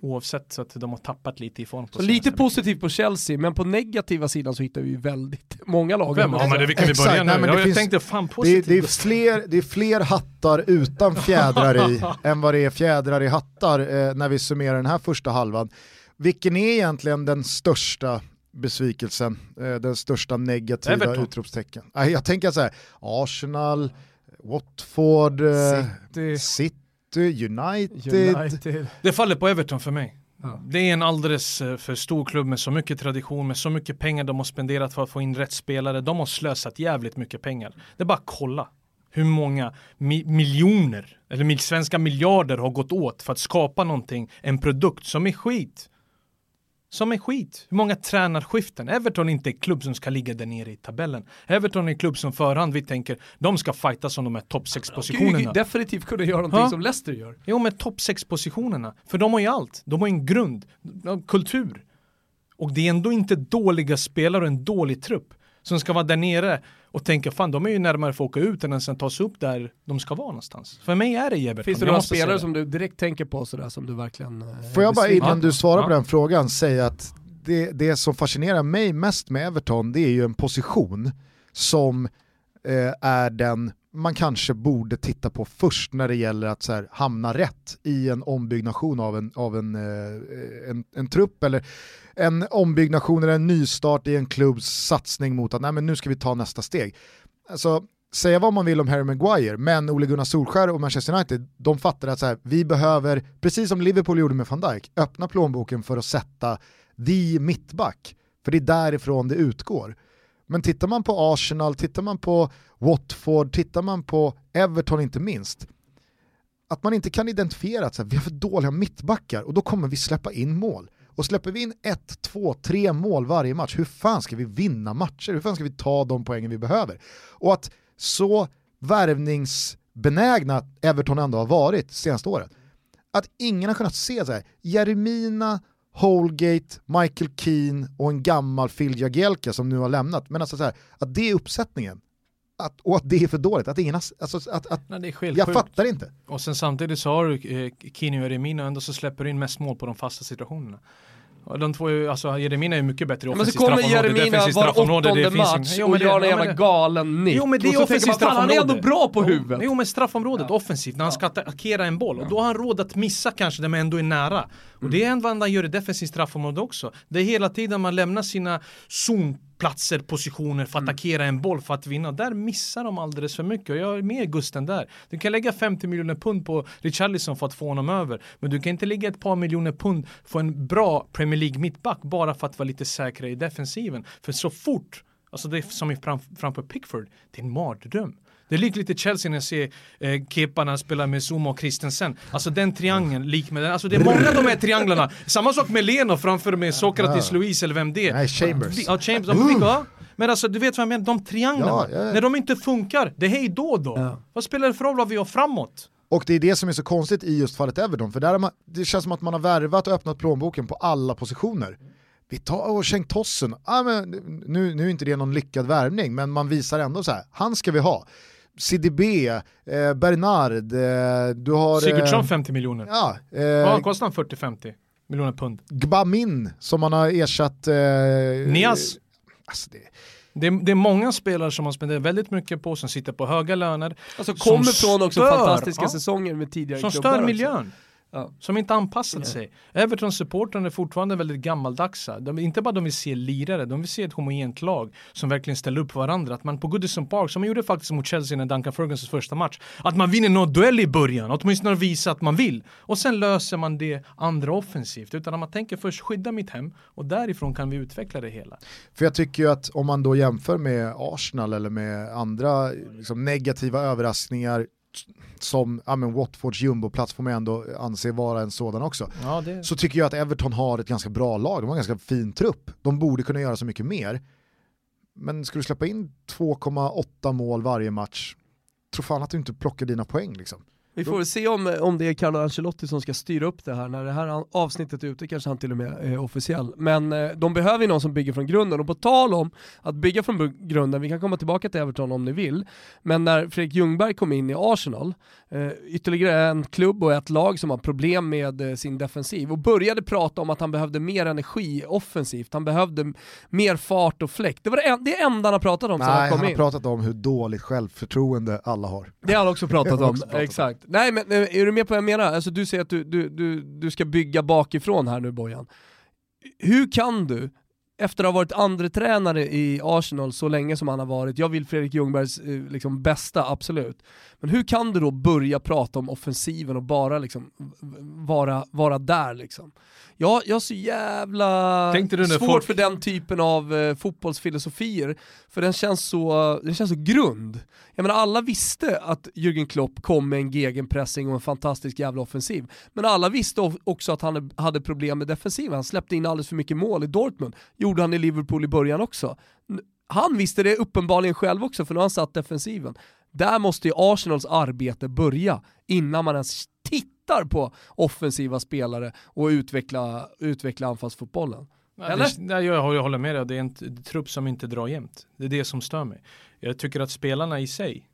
oavsett så att de har tappat lite i form. så lite positivt på Chelsea, men på negativa sidan så hittar vi väldigt många lag. Vem? Ja, men det, vi kan vi börja nu. Nej, jag, finns, tänkte fan positivt. Det, det, är fler, det är fler hattar utan fjädrar i än vad det är fjädrar i hattar eh, när vi summerar den här första halvan. Vilken är egentligen den största besvikelsen, eh, den största negativa Everton. utropstecken? Jag tänker så här, Arsenal, Watford, eh, City. City United. United. Det faller på Everton för mig. Ja. Det är en alldeles eh, för stor klubb med så mycket tradition, med så mycket pengar de har spenderat för att få in rätt spelare. De har slösat jävligt mycket pengar. Det är bara att kolla hur många mi miljoner, eller svenska miljarder har gått åt för att skapa någonting, en produkt som är skit som är skit. Hur många tränarskiften? Everton är inte en klubb som ska ligga där nere i tabellen. Everton är en klubb som förhand vi tänker, de ska fighta som de här topp 6 positionerna. De definitivt kunna göra någonting ha? som Leicester gör. Jo, med topp 6 positionerna. För de har ju allt. De har en grund, kultur. Och det är ändå inte dåliga spelare och en dålig trupp som ska vara där nere och tänka fan de är ju närmare för att åka ut än att sen ta sig upp där de ska vara någonstans. För mig är det Everton. Finns det några spelare som du direkt tänker på sådär som du verkligen eh, Får jag bara innan du svarar ja. på den frågan säga att det, det som fascinerar mig mest med Everton det är ju en position som eh, är den man kanske borde titta på först när det gäller att så här, hamna rätt i en ombyggnation av en, av en, eh, en, en trupp eller en ombyggnation eller en nystart i en klubbs satsning mot att nej, men nu ska vi ta nästa steg. Alltså, säga vad man vill om Harry Maguire, men Ole Gunnar Solskär och Manchester United, de fattar att så här, vi behöver, precis som Liverpool gjorde med van Dijk, öppna plånboken för att sätta the mittback. För det är därifrån det utgår. Men tittar man på Arsenal, tittar man på Watford, tittar man på Everton inte minst, att man inte kan identifiera att så här, vi har för dåliga mittbackar och då kommer vi släppa in mål. Och släpper vi in ett, två, tre mål varje match, hur fan ska vi vinna matcher? Hur fan ska vi ta de poängen vi behöver? Och att så värvningsbenägna Everton ändå har varit senaste året, att ingen har kunnat se så här, Jeremina, Holgate, Michael Keane och en gammal Phil Jagielka som nu har lämnat. Men alltså så här, att det är uppsättningen. Att, och att det är för dåligt, att ingen har, alltså, att, att, Nej, jag sjukt. fattar inte. Och sen samtidigt så har du eh, Keane och Jeremina och ändå så släpper du in mest mål på de fasta situationerna. De två är, alltså Jeremina är mycket bättre i offensivt straffområde. Men så kommer Jeremina var åttonde match och gör en jävla galen nick. Jo men det är offensivt straffområde. Han är ändå bra på huvudet. Jo men straffområdet ja. offensivt, när han ska attackera en boll. Och då har han råd att missa kanske, där man ändå är nära. Och det är vad han gör i defensivt straffområde också. Det är hela tiden man lämnar sina zon platser, positioner för att mm. attackera en boll för att vinna. Där missar de alldeles för mycket och jag är med Gusten där. Du kan lägga 50 miljoner pund på Richarlison för att få honom över. Men du kan inte lägga ett par miljoner pund på en bra Premier League mittback bara för att vara lite säkrare i defensiven. För så fort Alltså det är som är fram, framför Pickford, det är en mardröm. Det är likt lite Chelsea när jag ser eh, Kepa när han spelar med Zuma och Christensen. Alltså den triangeln, lik med den. Alltså det är många av de här trianglarna. Samma sak med Leno framför med Sokratis, Louise eller vem det är. Nej, Chambers. Ja, Chambers. Uh. Men alltså du vet vad jag menar, de trianglarna. Ja, ja. När de inte funkar, det är hej då då. Ja. Vad spelar det för roll vad vi har framåt? Och det är det som är så konstigt i just fallet Everton, för där man, det känns som att man har värvat och öppnat plånboken på alla positioner. Vi tar och Schenk Tossen, ah, men nu, nu är inte det någon lyckad värvning, men man visar ändå så här, han ska vi ha. CDB, eh, Bernard, eh, du har... Sigurdsson eh, 50 miljoner. Ja, eh, Vad kostar han 40-50 miljoner pund? Gbamin som man har ersatt... Eh, Nias. Alltså det, det är, det är, många spelare som man spenderar väldigt mycket på, som sitter på höga löner. Alltså kommer från också stör, fantastiska ja, säsonger med tidigare Som stör miljön. Också. Ja. Som inte anpassat yeah. sig. Everton supportrarna är fortfarande väldigt gammaldagsa. De, inte bara de vill se lirare, de vill se ett homogent lag som verkligen ställer upp varandra. Att man på Goodison Park, som man gjorde faktiskt mot Chelsea när Duncan Fergusons första match, att man vinner någon duell i början, åtminstone visa att man vill. Och sen löser man det andra offensivt, utan man tänker först skydda mitt hem och därifrån kan vi utveckla det hela. För jag tycker ju att om man då jämför med Arsenal eller med andra liksom, negativa överraskningar som ja, men Watfords jumboplats får man ändå anse vara en sådan också. Ja, det... Så tycker jag att Everton har ett ganska bra lag, de har en ganska fin trupp. De borde kunna göra så mycket mer. Men ska du släppa in 2,8 mål varje match, tro fan att du inte plockar dina poäng liksom. Vi får se om, om det är Carlo Ancelotti som ska styra upp det här. När det här avsnittet är ute kanske han till och med är officiell. Men eh, de behöver ju någon som bygger från grunden. Och på tal om att bygga från grunden, vi kan komma tillbaka till Everton om ni vill. Men när Fredrik Ljungberg kom in i Arsenal, eh, ytterligare en klubb och ett lag som har problem med eh, sin defensiv och började prata om att han behövde mer energi offensivt. Han behövde mer fart och fläkt. Det var det, en, det enda han har pratat om Nej, han kom han in. har pratat om hur dåligt självförtroende alla har. Det har han också pratat om, också pratat exakt. Nej men är du med på vad jag menar? Alltså du säger att du, du, du, du ska bygga bakifrån här nu Bojan. Hur kan du, efter att ha varit andre tränare i Arsenal så länge som han har varit, jag vill Fredrik Ljungbergs eh, liksom, bästa, absolut. Men hur kan du då börja prata om offensiven och bara liksom vara, vara där liksom? Jag, jag har så jävla svårt folk... för den typen av eh, fotbollsfilosofier, för den känns, så, den känns så grund. Jag menar alla visste att Jürgen Klopp kom med en gegenpressing och en fantastisk jävla offensiv, men alla visste också att han hade problem med defensiven. Han släppte in alldeles för mycket mål i Dortmund, gjorde han i Liverpool i början också. Han visste det uppenbarligen själv också, för nu har han satt defensiven. Där måste ju Arsenals arbete börja innan man ens tittar på offensiva spelare och utveckla, utveckla anfallsfotbollen. Eller? Nej, jag, jag håller med dig, det är en trupp som inte drar jämnt. Det är det som stör mig. Jag tycker att spelarna i sig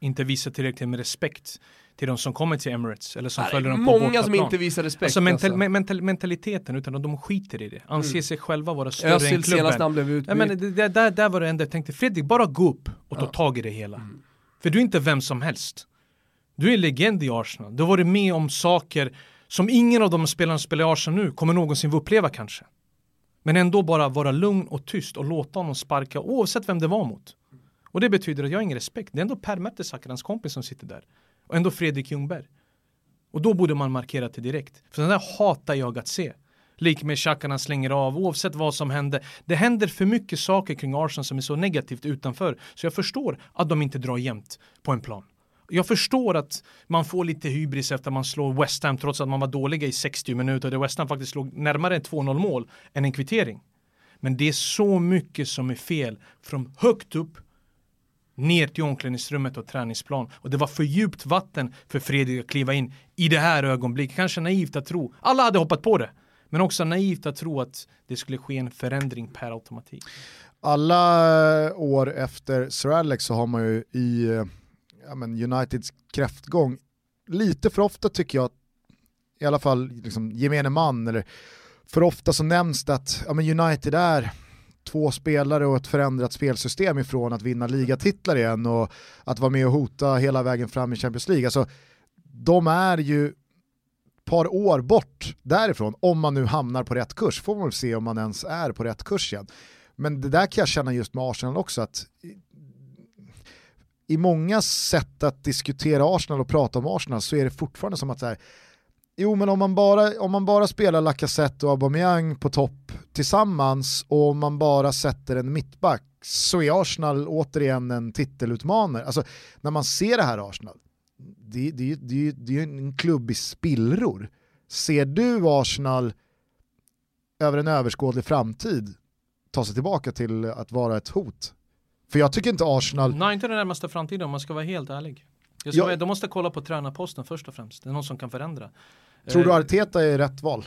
inte visar tillräckligt med respekt till de som kommer till Emirates eller som Nej, följer dem på Många som inte visar respekt. Alltså, mental, alltså. mental, mentaliteten, utan de skiter i det. Anser mm. sig själva vara större Özil än klubben. senast blev utbytt. men det, där, där var det enda jag tänkte, Fredrik, bara gå upp och ta ja. tag i det hela. Mm. För du är inte vem som helst. Du är legend i Arsenal. Du har varit med om saker som ingen av de spelarna som spelar i Arsenal nu kommer någonsin få uppleva kanske. Men ändå bara vara lugn och tyst och låta honom sparka oavsett vem det var mot. Och det betyder att jag har ingen respekt. Det är ändå Per Mertesacker, hans kompis som sitter där. Och ändå Fredrik Ljungberg. Och då borde man markera det direkt. För den där hatar jag att se. Lik med tjackarna slänger av, oavsett vad som händer. Det händer för mycket saker kring Arsenal som är så negativt utanför. Så jag förstår att de inte drar jämnt på en plan. Jag förstår att man får lite hybris efter att man slår West Ham trots att man var dåliga i 60 minuter. Där West Ham faktiskt slog närmare en 2-0 mål än en kvittering. Men det är så mycket som är fel från högt upp ner till omklädningsrummet och träningsplan. Och det var för djupt vatten för Fredrik att kliva in i det här ögonblicket. Kanske naivt att tro. Alla hade hoppat på det. Men också naivt att tro att det skulle ske en förändring per automatik. Alla år efter Sir Alex så har man ju i ja, men Uniteds kräftgång lite för ofta tycker jag, i alla fall liksom, gemene man, eller för ofta så nämns det att ja, men United är två spelare och ett förändrat spelsystem ifrån att vinna ligatitlar igen och att vara med och hota hela vägen fram i Champions League. Alltså, de är ju ett par år bort därifrån, om man nu hamnar på rätt kurs, får man väl se om man ens är på rätt kurs igen. Men det där kan jag känna just med Arsenal också, att i många sätt att diskutera Arsenal och prata om Arsenal så är det fortfarande som att så här, Jo men om man bara, om man bara spelar Lacazette och Aubameyang på topp tillsammans och om man bara sätter en mittback så är Arsenal återigen en titelutmanare. Alltså när man ser det här Arsenal, det, det, det, det är en klubb i spillror. Ser du Arsenal över en överskådlig framtid ta sig tillbaka till att vara ett hot? För jag tycker inte Arsenal... Nej, inte den närmaste framtiden om man ska vara helt ärlig. Jag ska, ja. De måste kolla på tränarposten först och främst. Det är någon som kan förändra. Tror du eh, Arteta är rätt val?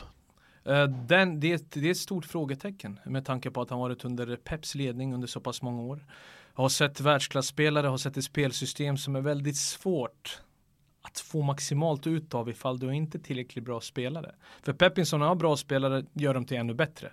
Eh, den, det, det är ett stort frågetecken med tanke på att han varit under Peps ledning under så pass många år. Har sett världsklasspelare, har sett ett spelsystem som är väldigt svårt att få maximalt ut av ifall du är inte tillräckligt bra spelare. För Pepinson har bra spelare gör dem till ännu bättre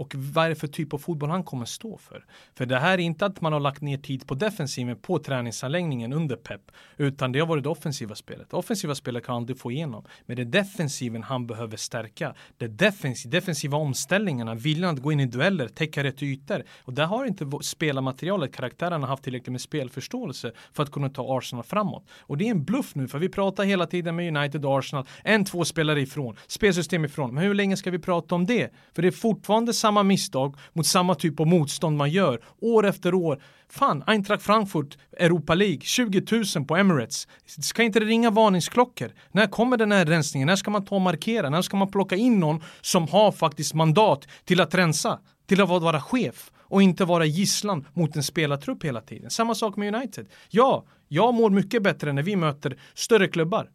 och vad är det för typ av fotboll han kommer stå för. För det här är inte att man har lagt ner tid på defensiven på träningsanläggningen under Pep, utan det har varit det offensiva spelet. Det offensiva spelet kan han aldrig få igenom, men det är defensiven han behöver stärka. Det defensiv, defensiva omställningarna, viljan att gå in i dueller, täcka rätt ytor. Och där har inte spelarmaterialet, karaktärerna haft tillräckligt med spelförståelse för att kunna ta Arsenal framåt. Och det är en bluff nu, för vi pratar hela tiden med United och Arsenal, en, två spelare ifrån, spelsystem ifrån. Men hur länge ska vi prata om det? För det är fortfarande samma samma misstag mot samma typ av motstånd man gör år efter år. Fan, Eintracht Frankfurt, Europa League, 20 000 på Emirates. Ska inte det ringa varningsklockor? När kommer den här rensningen? När ska man ta och markera? När ska man plocka in någon som har faktiskt mandat till att rensa? till att vara chef och inte vara gisslan mot en spelartrupp hela tiden. Samma sak med United. Ja, jag mår mycket bättre när vi möter större klubbar.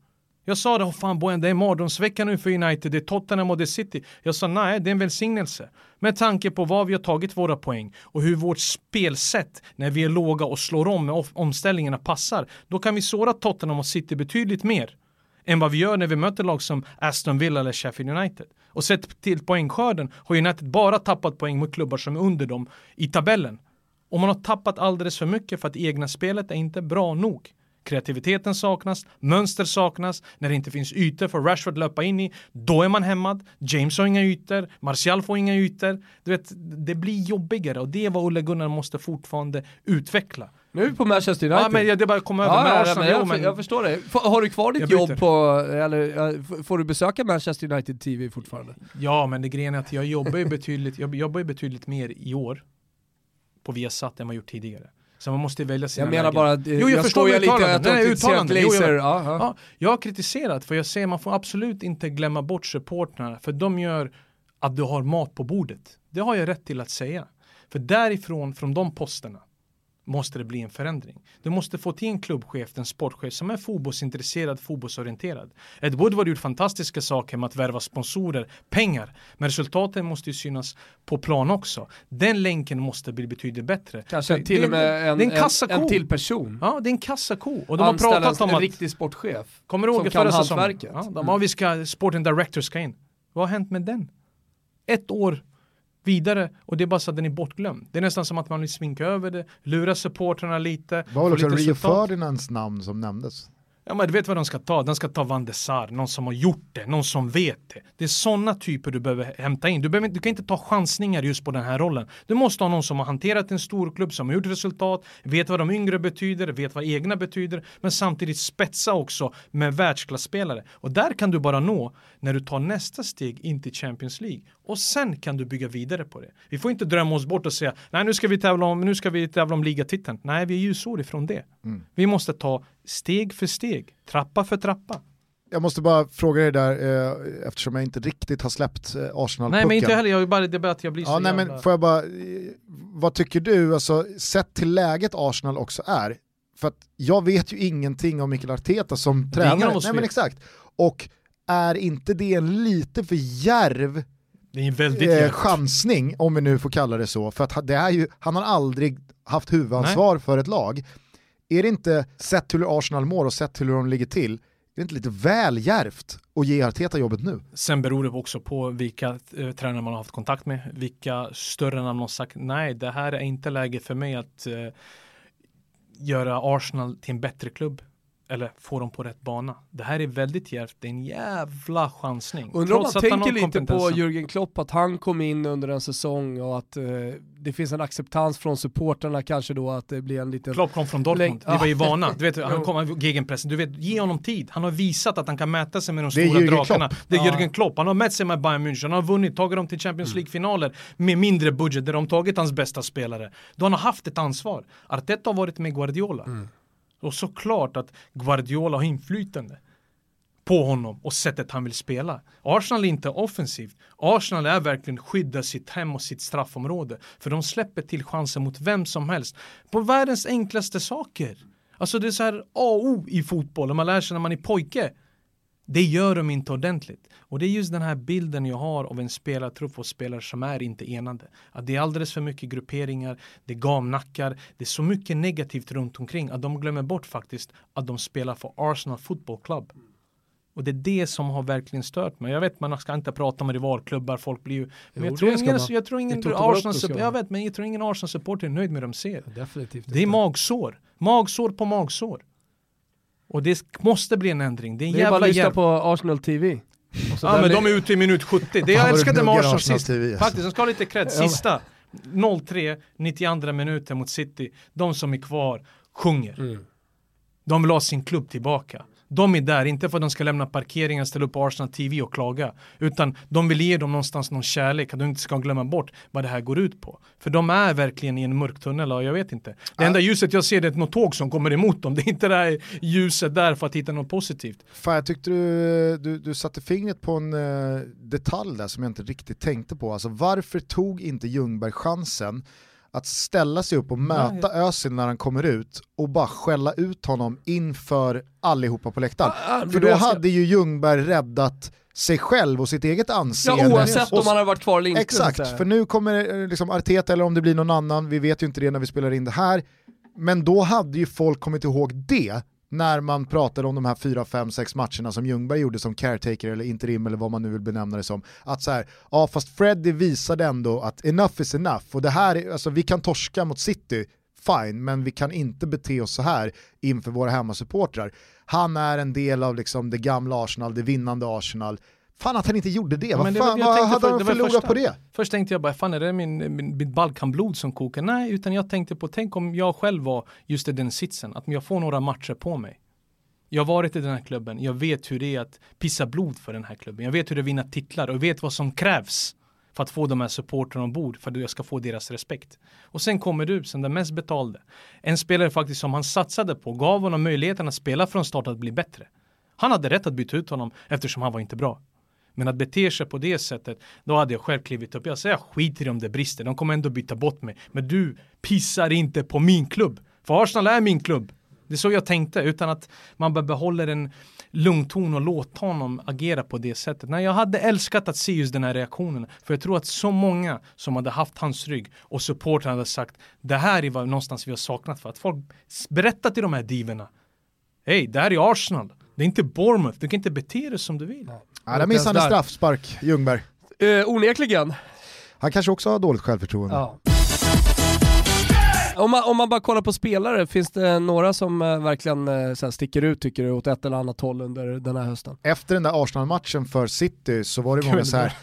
Jag sa det, oh fan Bojan, det är mardrömsvecka nu för United, det är Tottenham och det är City. Jag sa nej, det är en välsignelse. Med tanke på var vi har tagit våra poäng och hur vårt spelsätt när vi är låga och slår om med omställningarna passar, då kan vi såra Tottenham och City betydligt mer än vad vi gör när vi möter lag som Aston Villa eller Sheffield United. Och sett till poängskörden har United bara tappat poäng mot klubbar som är under dem i tabellen. Och man har tappat alldeles för mycket för att egna spelet är inte bra nog. Kreativiteten saknas, mönster saknas, när det inte finns ytor för Rashford att löpa in i, då är man hämmad. James har inga ytor, Martial får inga ytor. Du vet, det blir jobbigare och det är vad Olle Gunnar måste fortfarande utveckla. Nu är vi på Manchester United. Ja, men det är bara komma över ja, med ja, Arsenal. jag, men... jag förstår det. F har du kvar ditt jobb på, eller får du besöka Manchester United TV fortfarande? Ja, men det grejen är att jag jobbar ju betydligt, jag jobbar ju betydligt mer i år på Viasat än vad jag gjort tidigare. Så man måste välja sina Jag menar lägen. bara, att, jo, jag, jag förstår lite att du har kritiserat Glazer. Jo, jag, ja, jag har kritiserat för jag ser man får absolut inte glömma bort supportrarna för de gör att du har mat på bordet. Det har jag rätt till att säga. För därifrån, från de posterna, måste det bli en förändring. Du måste få till en klubbchef, en sportchef som är fotbollsintresserad, fotbollsorienterad. Ed Woodward gjort fantastiska saker med att värva sponsorer, pengar, men resultaten måste ju synas på plan också. Den länken måste bli betydligt bättre. Kanske till och med en, en, en, en till person. Ja, det är en kassako. Och de har pratat om en att... riktig sportchef. Kommer du ihåg förra säsongen? Ja, de, mm. vi ska, sporting director ska in. Vad har hänt med den? Ett år vidare och det är bara så att den är bortglömd. Det är nästan som att man vill sminka över det, lura supportrarna lite. Det var väl också Rio Ferdinands namn som nämndes? Ja men du vet vad de ska ta, de ska ta Van de Sar, någon som har gjort det, någon som vet det. Det är sådana typer du behöver hämta in. Du, behöver, du kan inte ta chansningar just på den här rollen. Du måste ha någon som har hanterat en stor klubb, som har gjort resultat, vet vad de yngre betyder, vet vad egna betyder, men samtidigt spetsa också med världsklasspelare. Och där kan du bara nå när du tar nästa steg in till Champions League. Och sen kan du bygga vidare på det. Vi får inte drömma oss bort och säga, nej nu ska vi tävla om, nu ska vi tävla om ligatiteln. Nej, vi är ljusår ifrån det. Mm. Vi måste ta steg för steg, trappa för trappa. Jag måste bara fråga dig där, eh, eftersom jag inte riktigt har släppt eh, arsenal -pucken. Nej men inte heller, jag bara, det är bara att jag blir ja, så nej, jävla... men får jag bara, eh, Vad tycker du, alltså, sett till läget Arsenal också är? För att jag vet ju ingenting om Mikael Arteta som tränare. Nej men exakt. Och är inte det en lite för järv det är en väldigt eh, chansning, om vi nu får kalla det så, för att det är ju, han har aldrig haft huvudansvar Nej. för ett lag. Är det inte, sett till hur Arsenal mår och sett till hur de ligger till, är det inte lite väl järvt att ge Arteta jobbet nu? Sen beror det också på vilka eh, tränare man har haft kontakt med, vilka större namn har sagt nej, det här är inte läge för mig att eh, göra Arsenal till en bättre klubb eller få dem på rätt bana. Det här är väldigt djärvt, det är en jävla chansning. Undrar om man tänker lite på Jürgen Klopp, att han kom in under en säsong och att eh, det finns en acceptans från supporterna kanske då att det blir en liten... Klopp kom från Dortmund, vi var ju vana. Du vet, han kom gegenpressen, du vet, ge honom tid. Han har visat att han kan mäta sig med de stora drakarna. Klopp. Det är Jürgen Klopp, han har mätt sig med Bayern München, han har vunnit, tagit dem till Champions mm. League-finaler med mindre budget där de tagit hans bästa spelare. Då han har haft ett ansvar. Arteta har varit med Guardiola. Mm. Och såklart att Guardiola har inflytande på honom och sättet han vill spela. Arsenal är inte offensivt. Arsenal är verkligen skydda sitt hem och sitt straffområde. För de släpper till chanser mot vem som helst. På världens enklaste saker. Alltså det är så här A och O i fotboll. Man lär sig när man är pojke. Det gör de inte ordentligt. Och det är just den här bilden jag har av en spelartrupp och spelare som är inte enade. Att det är alldeles för mycket grupperingar, det är gamnackar, det är så mycket negativt runt omkring att de glömmer bort faktiskt att de spelar för Arsenal Football Club. Och det är det som har verkligen stört mig. Jag vet man ska inte prata om rivalklubbar, folk blir ju... Men jo, jag, tror ingen, jag tror ingen Arsenal, jag vet, men jag tror ingen Arsenal-supporter är nöjd med det de ser. Definitivt det är magsår. Magsår på magsår. Och det måste bli en ändring. Det är en det jävla är bara att lyssna på Arsenal TV. Ja men de är ute i minut 70. Det jag älskade med Arsenal sist, TV, alltså. faktiskt, de ska ha lite cred, sista 0-3, 92 minuter mot City, de som är kvar sjunger. Mm. De vill ha sin klubb tillbaka. De är där, inte för att de ska lämna parkeringen, ställa upp Arsenal TV och klaga. Utan de vill ge dem någonstans någon kärlek, att de inte ska glömma bort vad det här går ut på. För de är verkligen i en mörk tunnel, och jag vet inte. Det enda ljuset jag ser det är något tåg som kommer emot dem. Det är inte det här ljuset där för att hitta något positivt. Fan, jag tyckte du, du, du satte fingret på en uh, detalj där som jag inte riktigt tänkte på. Alltså varför tog inte Ljungberg chansen att ställa sig upp och möta Nej. Özil när han kommer ut och bara skälla ut honom inför allihopa på läktaren. Ah, För då hade ju Ljungberg räddat sig själv och sitt eget anseende. Ja, oavsett om han har varit kvar eller inte. Exakt, för nu kommer eh, liksom Arteta eller om det blir någon annan, vi vet ju inte det när vi spelar in det här, men då hade ju folk kommit ihåg det när man pratade om de här 4, 5, 6 matcherna som Ljungberg gjorde som caretaker eller interim eller vad man nu vill benämna det som. Att så här, ja fast Freddy visade ändå att enough is enough och det här, alltså vi kan torska mot City, fine, men vi kan inte bete oss så här inför våra hemmasupportrar. Han är en del av liksom det gamla Arsenal, det vinnande Arsenal, Fan att han inte gjorde det, vad, fan, det, vad hade för, han förlorat första, på det? Först tänkte jag bara, fan är det min, min, min Balkanblod som kokar? Nej, utan jag tänkte på, tänk om jag själv var just i den sitsen, att jag får några matcher på mig. Jag har varit i den här klubben, jag vet hur det är att pissa blod för den här klubben. Jag vet hur det är att vinna titlar och vet vad som krävs för att få de här supportrarna ombord för att jag ska få deras respekt. Och sen kommer du som den mest betalde. En spelare faktiskt som han satsade på, gav honom möjligheten att spela från start att bli bättre. Han hade rätt att byta ut honom eftersom han var inte bra. Men att bete sig på det sättet, då hade jag själv klivit upp. Jag säger skit skiter i om det brister, de kommer ändå byta bort mig. Men du pissar inte på min klubb. För Arsenal är min klubb. Det är så jag tänkte, utan att man bara behåller en lugn ton och låter honom agera på det sättet. Nej, jag hade älskat att se just den här reaktionen. För jag tror att så många som hade haft hans rygg och supporten hade sagt det här är vad någonstans vi har saknat för att folk berättar till de här divorna. Hej, det här är Arsenal. Det är inte Bournemouth, du kan inte bete dig som du vill. Ja, där missade han en straffspark, Ljungberg. Uh, onekligen. Han kanske också har dåligt självförtroende. Ja. Om man, om man bara kollar på spelare, finns det några som uh, verkligen uh, så sticker ut tycker du åt ett eller annat håll under den här hösten? Efter den där Arsenal-matchen för City så var det många så här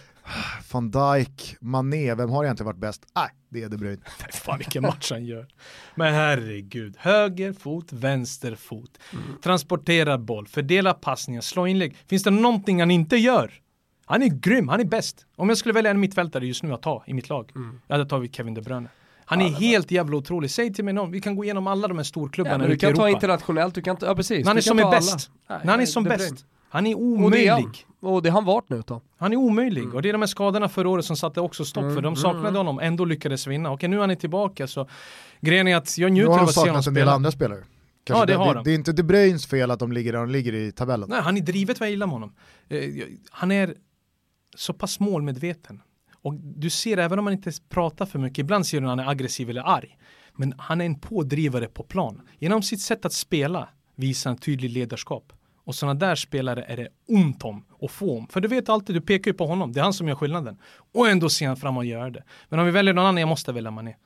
van Dijk, Mané, vem har egentligen varit bäst? Nej, det är De Bruyne. Fan vilken match han gör. Men herregud, höger fot, vänster fot. Mm. Transportera boll, fördela passningar, slå inlägg. Finns det någonting han inte gör? Han är grym, han är bäst. Om jag skulle välja en mittfältare just nu att ta i mitt lag, mm. jag hade tagit Kevin De Bruyne. Han är helt jävla otrolig. Säg till mig någon, vi kan gå igenom alla de här storklubbarna ja, Du kan ta internationellt, du kan ta, ja precis. När han är som är bäst. När han är som bäst. Han är omöjlig. Och det har han varit nu då. Han är omöjlig mm. och det är de här skadorna förra året som satte också stopp mm. för de saknade mm. honom, ändå lyckades vinna. Okej nu är han tillbaka så grejen är att jag njuter av att se honom spela. Nu har han saknat en del andra spelare. Kanske ja, det, det, har det, det är inte De Bruyns fel att de ligger där de ligger i tabellen. Nej, han är drivet vad jag gillar med honom. Eh, han är så pass målmedveten. Och du ser, även om han inte pratar för mycket, ibland ser du när han är aggressiv eller arg. Men han är en pådrivare på plan. Genom sitt sätt att spela visar han tydlig ledarskap. Och sådana där spelare är det ont om och få om. För du vet alltid, du pekar ju på honom, det är han som gör skillnaden. Och ändå ser han fram och gör det. Men om vi väljer någon annan, jag måste välja Mané.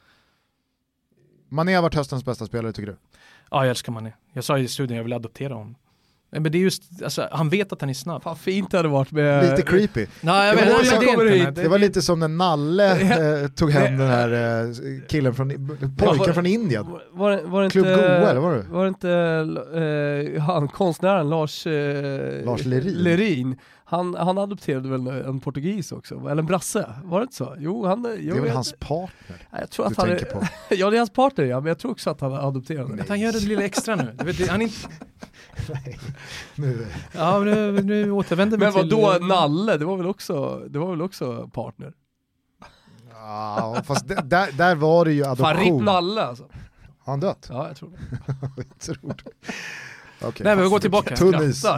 Mané har varit höstens bästa spelare tycker du? Ja, jag älskar Mané. Jag sa i studion, jag vill adoptera honom. Men det är just, alltså, han vet att han är snabb. Fan fint det hade varit med... Lite creepy. Nej, det, var, det, det, inte, det var lite som när Nalle eh, tog hem den här eh, killen från, pojken från Indien. Var, var det Klubb Goa eller var det? Var det inte eh, han, konstnären Lars, eh, Lars Lerin? Lerin han, han adopterade väl en portugis också, eller en brasse? Var det inte så? Jo, han, jo, det är väl hans partner jag tror att du han tänker är, på? ja, det är hans partner ja, men jag tror också att han adopterade. Att han gör det lilla extra nu. Du vet, han inte... Nej, nu. Ja, nu, nu återvänder vi men till... Men vad då Nalle, det var väl också, det var väl också partner? Ja, fast där, där var det ju adoption. Fan, Nalle alltså. Har han dött? Ja, jag tror det. jag tror det. Okay, Nej men vi går tillbaka. Tunnis. Det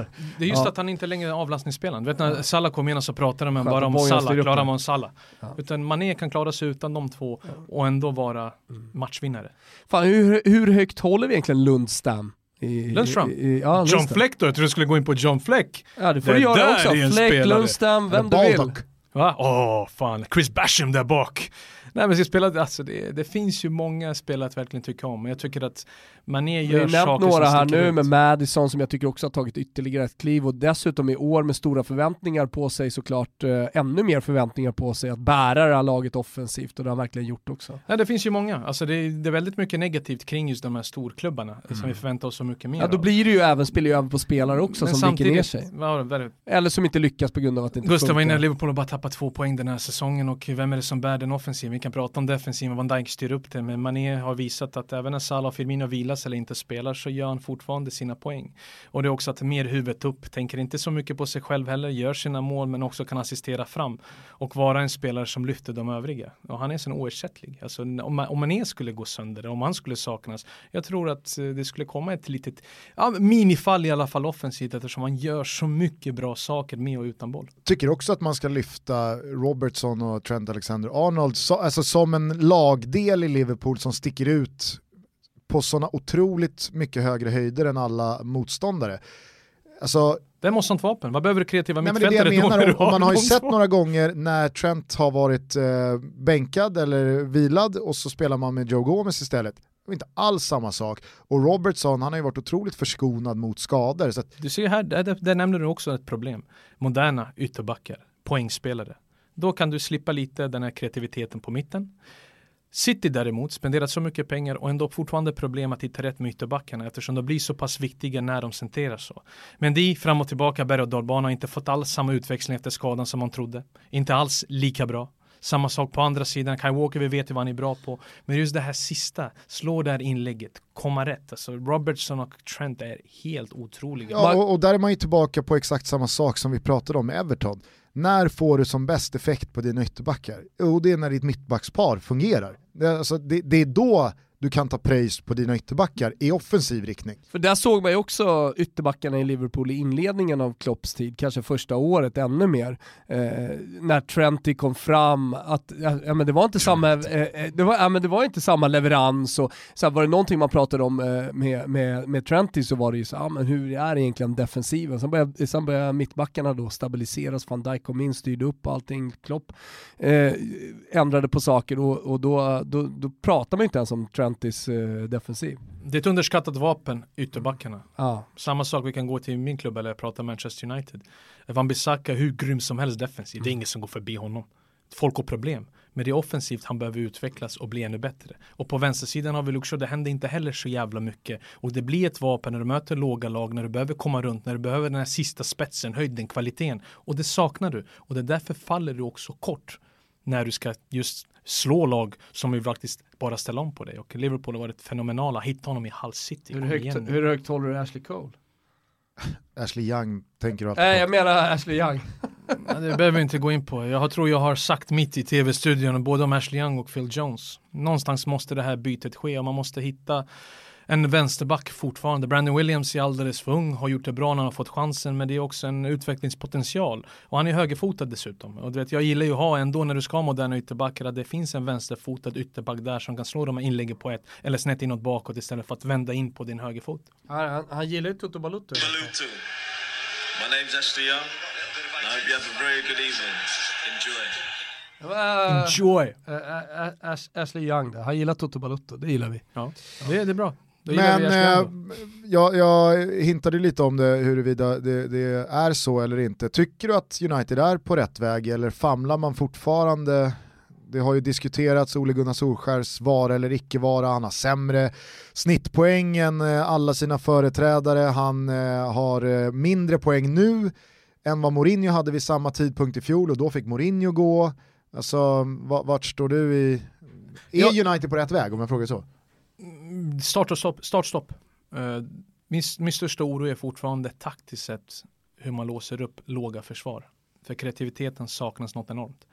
är just ja. att han inte längre är avlastningsspelaren. Du vet när Salah kom in så pratade man bara om Salah, klarar man Salah. Ja. Utan Mané kan klara sig utan de två och ändå vara mm. matchvinnare. Fan, hur, hur högt håller vi egentligen Lundstam? Lundström? ja, John Fleck då? Jag trodde du skulle gå in på John Fleck. Ja det får du göra också. Fleck, Lundström, vem du vill. Va? Åh, oh, fan. Chris Basham där bak. Nej men så spelat, alltså det, det, finns ju många spelare att verkligen tycka om, men jag tycker att Mané gör saker som några här nu ut. med Madison som jag tycker också har tagit ytterligare ett kliv och dessutom i år med stora förväntningar på sig såklart, eh, ännu mer förväntningar på sig att bära det här laget offensivt och det har han verkligen gjort också. Ja det finns ju många, alltså det, det är väldigt mycket negativt kring just de här storklubbarna mm. som vi förväntar oss så mycket mer Ja då av. blir det ju även, spelar ju över på spelare också men som viker ner sig. Ja, Eller som inte lyckas på grund av att det inte Gustav var inne i Liverpool och bara tappat två poäng den här säsongen och vem är det som bär den offensiven? Kan prata om defensiven, Van Dijk styr upp det, men Mané har visat att även när Salah och Firmino vilas eller inte spelar så gör han fortfarande sina poäng. Och det är också att mer huvudet upp, tänker inte så mycket på sig själv heller, gör sina mål men också kan assistera fram och vara en spelare som lyfter de övriga. Och han är så oersättlig. Alltså om, om Mané skulle gå sönder, om han skulle saknas, jag tror att eh, det skulle komma ett litet ja, minifall i alla fall offensivt eftersom han gör så mycket bra saker med och utan boll. Tycker också att man ska lyfta Robertson och Trent Alexander-Arnold alltså alltså som en lagdel i Liverpool som sticker ut på sådana otroligt mycket högre höjder än alla motståndare. Alltså, vem har sånt vapen? Vad behöver du kreativa mittfältare menar, då? Man har ju sett några gånger när Trent har varit eh, bänkad eller vilad och så spelar man med Joe Gomez istället. Det var inte alls samma sak. Och Robertson, han har ju varit otroligt förskonad mot skador. Att... Du ser här, där, där nämner du också ett problem. Moderna ytterbackar, poängspelare. Då kan du slippa lite den här kreativiteten på mitten. City däremot spenderar så mycket pengar och ändå fortfarande problem att hitta rätt med ytterbackarna eftersom de blir så pass viktiga när de centrerar så. Men de fram och tillbaka berg och dalbana har inte fått alls samma utväxling efter skadan som man trodde. Inte alls lika bra. Samma sak på andra sidan, Kai Walker, vi vet ju vad han är bra på. Men just det här sista, slå det här inlägget, komma rätt. Alltså Robertson och Trent är helt otroliga. Ja, och, och där är man ju tillbaka på exakt samma sak som vi pratade om med Everton. När får du som bäst effekt på dina ytterbackar? Jo, det är när ditt mittbackspar fungerar. Det, alltså, det, det är då du kan ta pröjs på dina ytterbackar i offensiv riktning. För där såg man ju också ytterbackarna i Liverpool i inledningen av Klopps tid, kanske första året ännu mer. Eh, när Trenty kom fram, att ja, men det var inte samma, eh, det var, ja, men det var inte samma leverans och så här, var det någonting man pratade om eh, med, med, med Trenty så var det ju så, ja, men hur är egentligen defensiven? Sen började, sen började mittbackarna då stabiliseras, van Dijk kom in, styrde upp allting, Klopp eh, ändrade på saker och, och då, då, då pratar man inte ens om Trenty Atlantis eh, defensiv. Det är ett underskattat vapen, ytterbackarna. Ah. Samma sak, vi kan gå till min klubb eller prata Manchester United. Van Bissaka hur grym som helst defensiv, det är inget som går förbi honom. Folk har problem. Men det är offensivt han behöver utvecklas och bli ännu bättre. Och på vänstersidan har vi Luxor, det händer inte heller så jävla mycket. Och det blir ett vapen när du möter låga lag, när du behöver komma runt, när du behöver den här sista spetsen, höjden, kvaliteten. Och det saknar du. Och det är därför faller du också kort när du ska just slå lag som vill faktiskt bara ställa om på dig. Och Liverpool har varit fenomenala, hitta honom i Hull City. Hur högt, hur högt håller du Ashley Cole? Ashley Young tänker du Nej jag menar Ashley Young. det behöver vi inte gå in på. Jag tror jag har sagt mitt i tv-studion både om Ashley Young och Phil Jones. Någonstans måste det här bytet ske och man måste hitta en vänsterback fortfarande. Brandon Williams är alldeles för ung, har gjort det bra när han har fått chansen, men det är också en utvecklingspotential. Och han är högerfotad dessutom. Och du vet, jag gillar ju att ha ändå när du ska ha moderna ytterbackar att det finns en vänsterfotad ytterback där som kan slå de här inläggen på ett eller snett inåt bakåt istället för att vända in på din högerfot. Han, han, han gillar ju Toto Balutto. Balutto. My name's Ashley Young. I hope you have a very good evening. Enjoy. Enjoy! Uh, uh, Ashley Young där, han gillar Toto Balutto, det gillar vi. Ja, det, det är bra. Men eh, jag, jag hintade lite om det huruvida det, det, är så eller inte. Tycker du att United är på rätt väg eller famlar man fortfarande det har ju diskuterats Ole Gunnar Solskärs vara eller icke vara, han har sämre snittpoäng än eh, alla sina företrädare, han eh, har eh, mindre poäng nu än vad Mourinho hade vid samma tidpunkt i fjol och då fick Mourinho gå. Alltså vart står du i, är United på rätt väg om jag frågar så? Mm, start och stopp. Start, stopp. Eh, min, min största oro är fortfarande taktiskt sett hur man låser upp låga försvar. För kreativiteten saknas något enormt.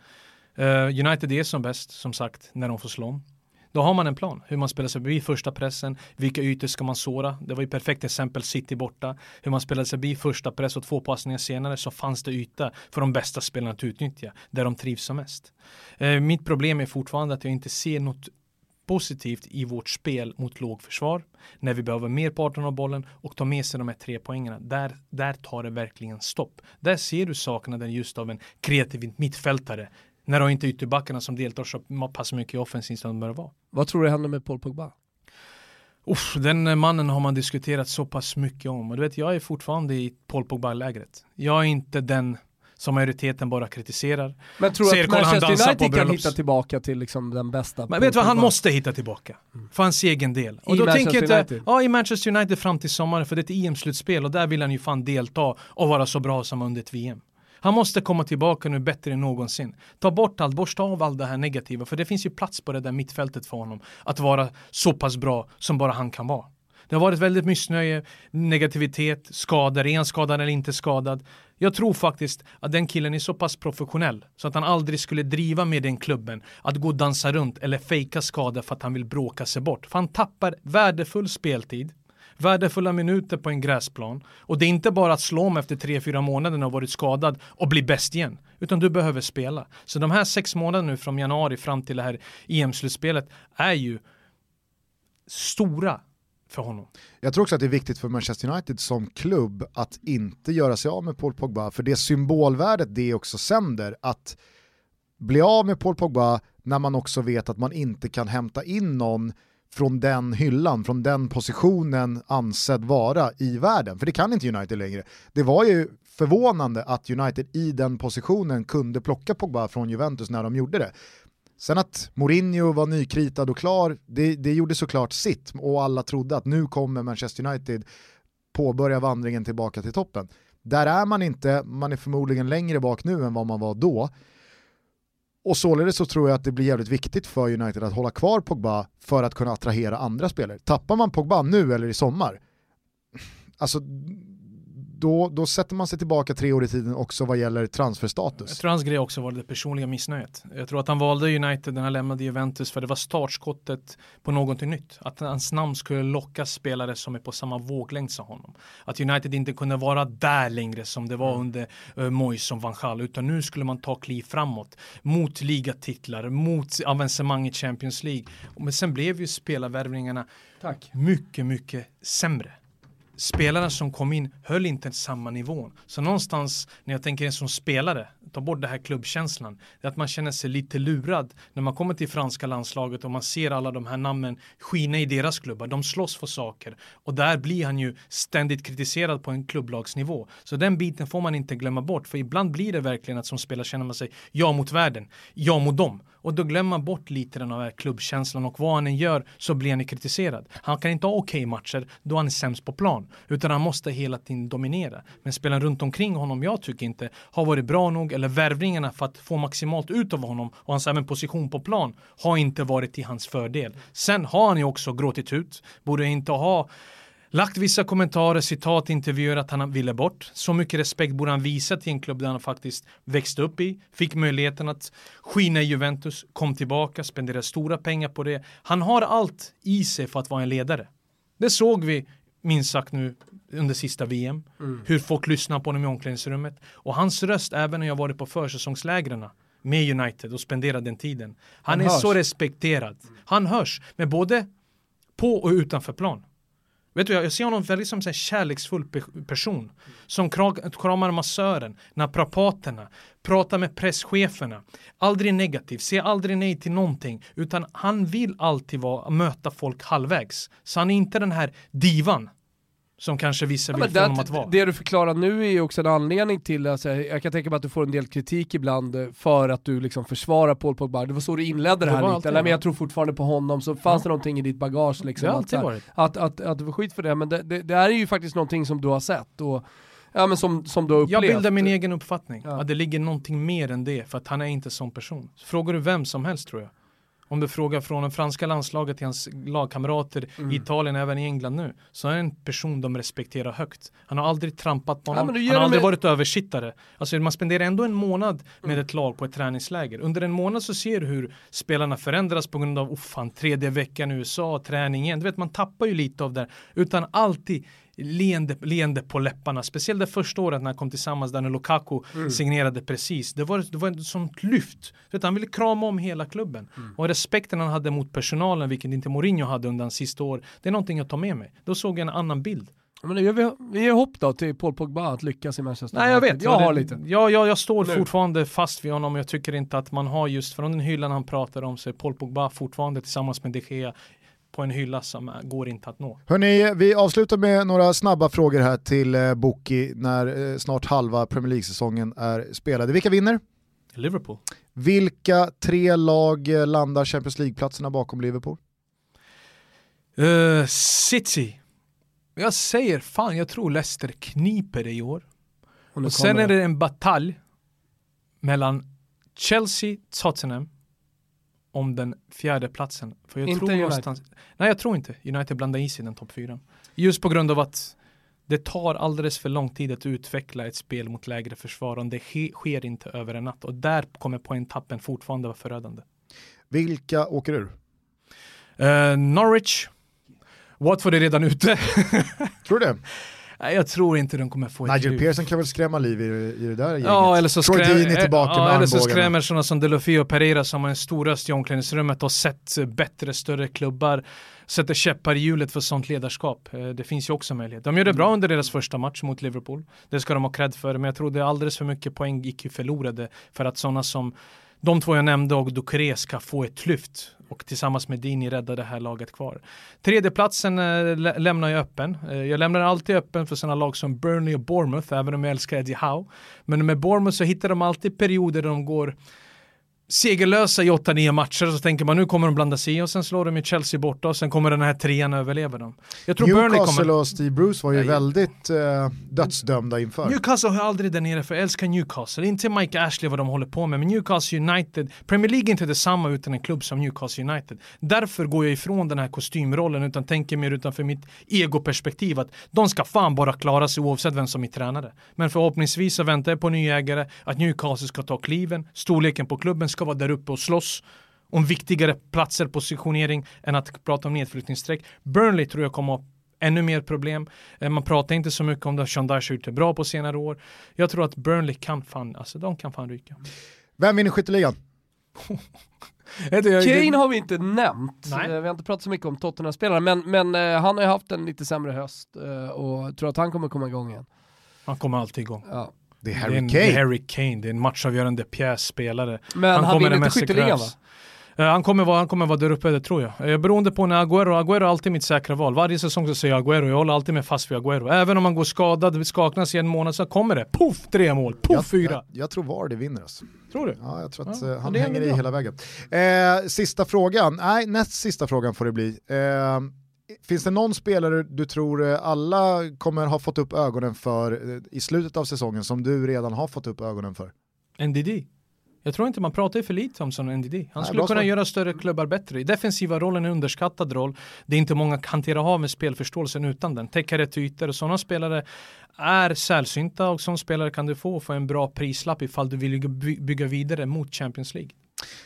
Eh, United är som bäst, som sagt, när de får slå om. Då har man en plan, hur man spelar sig förbi första pressen, vilka ytor ska man såra? Det var ju perfekt exempel City borta, hur man spelade sig förbi första press och två passningar senare så fanns det yta för de bästa spelarna att utnyttja, där de trivs som mest. Eh, mitt problem är fortfarande att jag inte ser något positivt i vårt spel mot lågförsvar när vi behöver mer parten av bollen och ta med sig de här tre poängerna. Där, där tar det verkligen stopp. Där ser du saknaden just av en kreativ mittfältare När de inte ytterbackarna som deltar så pass mycket i offensiv som de bör vara. Vad tror du händer med Paul Pogba? Uff, den mannen har man diskuterat så pass mycket om och du vet jag är fortfarande i Paul Pogba-lägret. Jag är inte den som majoriteten bara kritiserar. Men tror du att Manchester United kan hitta tillbaka till liksom den bästa? Men vet du vad, han måste hitta tillbaka. Mm. För hans egen del. Och I då Manchester tänker United? Ja, i Manchester United fram till sommaren, för det är ett EM-slutspel och där vill han ju fan delta och vara så bra som under ett VM. Han måste komma tillbaka nu bättre än någonsin. Ta bort allt, borsta av allt det här negativa, för det finns ju plats på det där mittfältet för honom. Att vara så pass bra som bara han kan vara. Det har varit väldigt missnöje, negativitet, skador, är han skadad eller inte skadad? Jag tror faktiskt att den killen är så pass professionell så att han aldrig skulle driva med den klubben att gå och dansa runt eller fejka skada för att han vill bråka sig bort. För han tappar värdefull speltid, värdefulla minuter på en gräsplan. Och det är inte bara att slå om efter tre fyra månader när och varit skadad och bli bäst igen. Utan du behöver spela. Så de här sex månaderna nu från januari fram till det här EM-slutspelet är ju stora för honom. Jag tror också att det är viktigt för Manchester United som klubb att inte göra sig av med Paul Pogba, för det symbolvärdet det också sänder, att bli av med Paul Pogba när man också vet att man inte kan hämta in någon från den hyllan, från den positionen ansedd vara i världen. För det kan inte United längre. Det var ju förvånande att United i den positionen kunde plocka Pogba från Juventus när de gjorde det. Sen att Mourinho var nykritad och klar, det, det gjorde såklart sitt och alla trodde att nu kommer Manchester United påbörja vandringen tillbaka till toppen. Där är man inte, man är förmodligen längre bak nu än vad man var då. Och således så tror jag att det blir jävligt viktigt för United att hålla kvar Pogba för att kunna attrahera andra spelare. Tappar man Pogba nu eller i sommar, alltså då, då sätter man sig tillbaka tre år i tiden också vad gäller transferstatus. Jag tror hans grej också var det personliga missnöjet. Jag tror att han valde United när han lämnade Juventus för det var startskottet på någonting nytt. Att hans namn skulle locka spelare som är på samma våglängd som honom. Att United inte kunde vara där längre som det var mm. under uh, Moyes som van Gaal, utan nu skulle man ta kliv framåt mot ligatitlar, mot avancemang i Champions League. Men sen blev ju spelarvärvningarna Tack. mycket, mycket sämre spelarna som kom in höll inte samma nivån. Så någonstans när jag tänker som spelare, ta bort det här klubbkänslan, det är att man känner sig lite lurad när man kommer till franska landslaget och man ser alla de här namnen skina i deras klubbar. De slåss för saker och där blir han ju ständigt kritiserad på en klubblagsnivå. Så den biten får man inte glömma bort, för ibland blir det verkligen att som spelare känner man sig jag mot världen, jag mot dem. Och då glömmer man bort lite den här klubbkänslan och vad han än gör så blir han kritiserad. Han kan inte ha okej okay matcher då han är sämst på plan, utan han måste hela tiden dominera. Men spelaren runt omkring honom, jag tycker inte har varit bra nog eller värvningarna för att få maximalt ut av honom och hans även position på plan har inte varit till hans fördel. Sen har han ju också gråtit ut, borde inte ha Lagt vissa kommentarer, citat, intervjuer att han ville bort. Så mycket respekt borde han visa till en klubb där han faktiskt växte upp i. Fick möjligheten att skina i Juventus, kom tillbaka, spenderade stora pengar på det. Han har allt i sig för att vara en ledare. Det såg vi minst sagt nu under sista VM. Mm. Hur folk lyssnar på honom i omklädningsrummet. Och hans röst, även när jag varit på försäsongslägren med United och spenderat den tiden. Han, han är hörs. så respekterad. Han hörs, med både på och utanför plan. Vet du, jag ser honom väldigt som en kärleksfull person. Som kramar massören, naprapaterna, pratar med presscheferna. Aldrig negativ, ser aldrig nej till någonting. Utan han vill alltid vara, möta folk halvvägs. Så han är inte den här divan som kanske vissa vill få honom att vara. Det du förklarar nu är ju också en anledning till, alltså, jag kan tänka mig att du får en del kritik ibland eh, för att du liksom försvarar Paul Pogba. Det var så du inledde det, det här lite, men jag tror fortfarande på honom, så fanns ja. det någonting i ditt bagage liksom. Det har alltid att, varit. Att, att, att, du får skit för det, men det, det, det är ju faktiskt någonting som du har sett. Och, Ja, men som, som du har upplevt. Jag bildar min egen uppfattning, ja. att det ligger någonting mer än det, för att han är inte sån person. Frågar du vem som helst tror jag, om du frågar från det franska landslaget till hans lagkamrater mm. i Italien, även i England nu, så är han en person de respekterar högt. Han har aldrig trampat på någon, ja, han har aldrig med... varit översittare. Alltså man spenderar ändå en månad med mm. ett lag på ett träningsläger. Under en månad så ser du hur spelarna förändras på grund av, oh fan, tredje veckan i USA, träningen. Du vet, man tappar ju lite av det. Utan alltid leende, leende på läpparna. Speciellt det första året när han kom tillsammans där när Lukaku mm. signerade precis. Det var, det var ett sånt lyft. Vet, han ville krama om hela klubben. Mm. Och respekten han hade mot personalen, vilket inte Mourinho hade under hans sista år, det är någonting jag tar med mig. Då såg jag en annan bild. Men gör vi, vi ger hopp då till Paul Pogba att lyckas i Manchester Nej jag vet. Jag har lite. Ja, jag, jag står Nu. fortfarande fast vid honom. Jag tycker inte att man har just från den hyllan han pratar om så är Paul Pogba fortfarande tillsammans med De Gea på en hylla som går inte att nå. Hörni, vi avslutar med några snabba frågor här till eh, Boki när eh, snart halva Premier League-säsongen är spelade. Vilka vinner? Liverpool. Vilka tre lag eh, landar Champions League-platserna bakom Liverpool? Uh, City. Jag säger fan, jag tror Leicester kniper det i år. Och Och sen är det en batalj mellan Chelsea, Tottenham om den fjärde platsen. För jag Inte tror United. någonstans, Nej jag tror inte United blandar i sig i den topp fyra. Just på grund av att det tar alldeles för lång tid att utveckla ett spel mot lägre försvar och det ske- sker inte över en natt. Och där kommer poängtappen fortfarande vara förödande. Vilka åker ur? Eh, Norwich, Watford är redan ute. Tror du det? Nej, jag tror inte de kommer få ett Nigel. Pearson kan väl skrämma liv i, i det där gänget? Ja, eller så, skräm, Deeney tillbaka ja, med eller så skrämmer sådana som Delofio och Pereira som har en stor röst i omklädningsrummet och sett eh, bättre, större klubbar, sätter käppar i hjulet för sånt ledarskap. Eh, Det finns ju också möjlighet. De gör det bra under deras första match mot Liverpool. Det ska de ha cred för, men jag tror det är alldeles för mycket poäng gick ju förlorade för att sådana som de två jag nämnde och Ducré ska få ett lyft och tillsammans med Dini rädda det här laget kvar. Tredjeplatsen eh, lä- lämnar jag öppen. Eh, jag lämnar alltid öppen för sådana lag som Burnley och Bournemouth, även om jag älskar Eddie Howe. Men med Bournemouth så hittar de alltid perioder där de går segerlösa i 8-9 matcher så tänker man nu kommer de blanda sig i och sen slår de ju Chelsea borta och sen kommer den här trean överleva dem. Jag tror Burnley Newcastle kommer... och Steve Bruce var ju Nej. väldigt eh, dödsdömda inför. Newcastle har aldrig där nere för jag älskar Newcastle. Inte Mike Ashley vad de håller på med, men Newcastle United, Premier League är inte detsamma utan en klubb som Newcastle United. Därför går jag ifrån den här kostymrollen utan tänker mer utanför mitt egoperspektiv att de ska fan bara klara sig oavsett vem som är tränare. Men förhoppningsvis så väntar jag på ny ägare, att Newcastle ska ta kliven, storleken på klubben ska vara där uppe och slåss om viktigare platser, positionering än att prata om nedflyttningsstreck. Burnley tror jag kommer ha ännu mer problem. Eh, Man pratar inte så mycket om det. Sean Dyche har gjort det bra på senare år. Jag tror att Burnley kan fan, alltså de kan fan ryka. Vem vinner skytteligan? Kane har vi inte nämnt, Nej. Eh, vi har inte pratat så mycket om Tottenham-spelare, men, men eh, han har ju haft en lite sämre höst och tror att han kommer komma igång igen. Han kommer alltid igång. Det är det är Harry en, Kane. det är Harry Kane, det är en matchavgörande pjässpelare. Men han, kommer vinner inte skytteligan va? Eh, Han kommer, vara, han kommer vara där uppe, det tror jag. Eh, Beroende på när Agüero, Agüero är alltid mitt säkra val. Varje säsong så säger jag Agüero, jag håller alltid med fast vid Agüero. Även om han går skadad, skaknas i en månad så kommer det. Poff, tre mål, poff, fyra. jag, jag tror Vardy vinner alltså. Tror du? Ja, jag tror att Ja, eh, han det hänger i hela vägen. Eh, sista frågan, nej näst sista frågan får det bli. Eh, finns det någon spelare du tror eh, alla kommer ha fått upp ögonen för eh, i slutet av säsongen som du redan har fått upp ögonen för? NDD. Jag tror inte man pratar för lite om sån NDD. Han Nej, skulle kunna svar. göra större klubbar bättre. I defensiva rollen är en underskattad roll. Det är inte många hanterar av med spelförståelsen utan den. Täcka rätt ytor och sådana spelare är sällsynta och som spelare kan du få för en bra prislapp ifall du vill by- bygga vidare mot Champions League.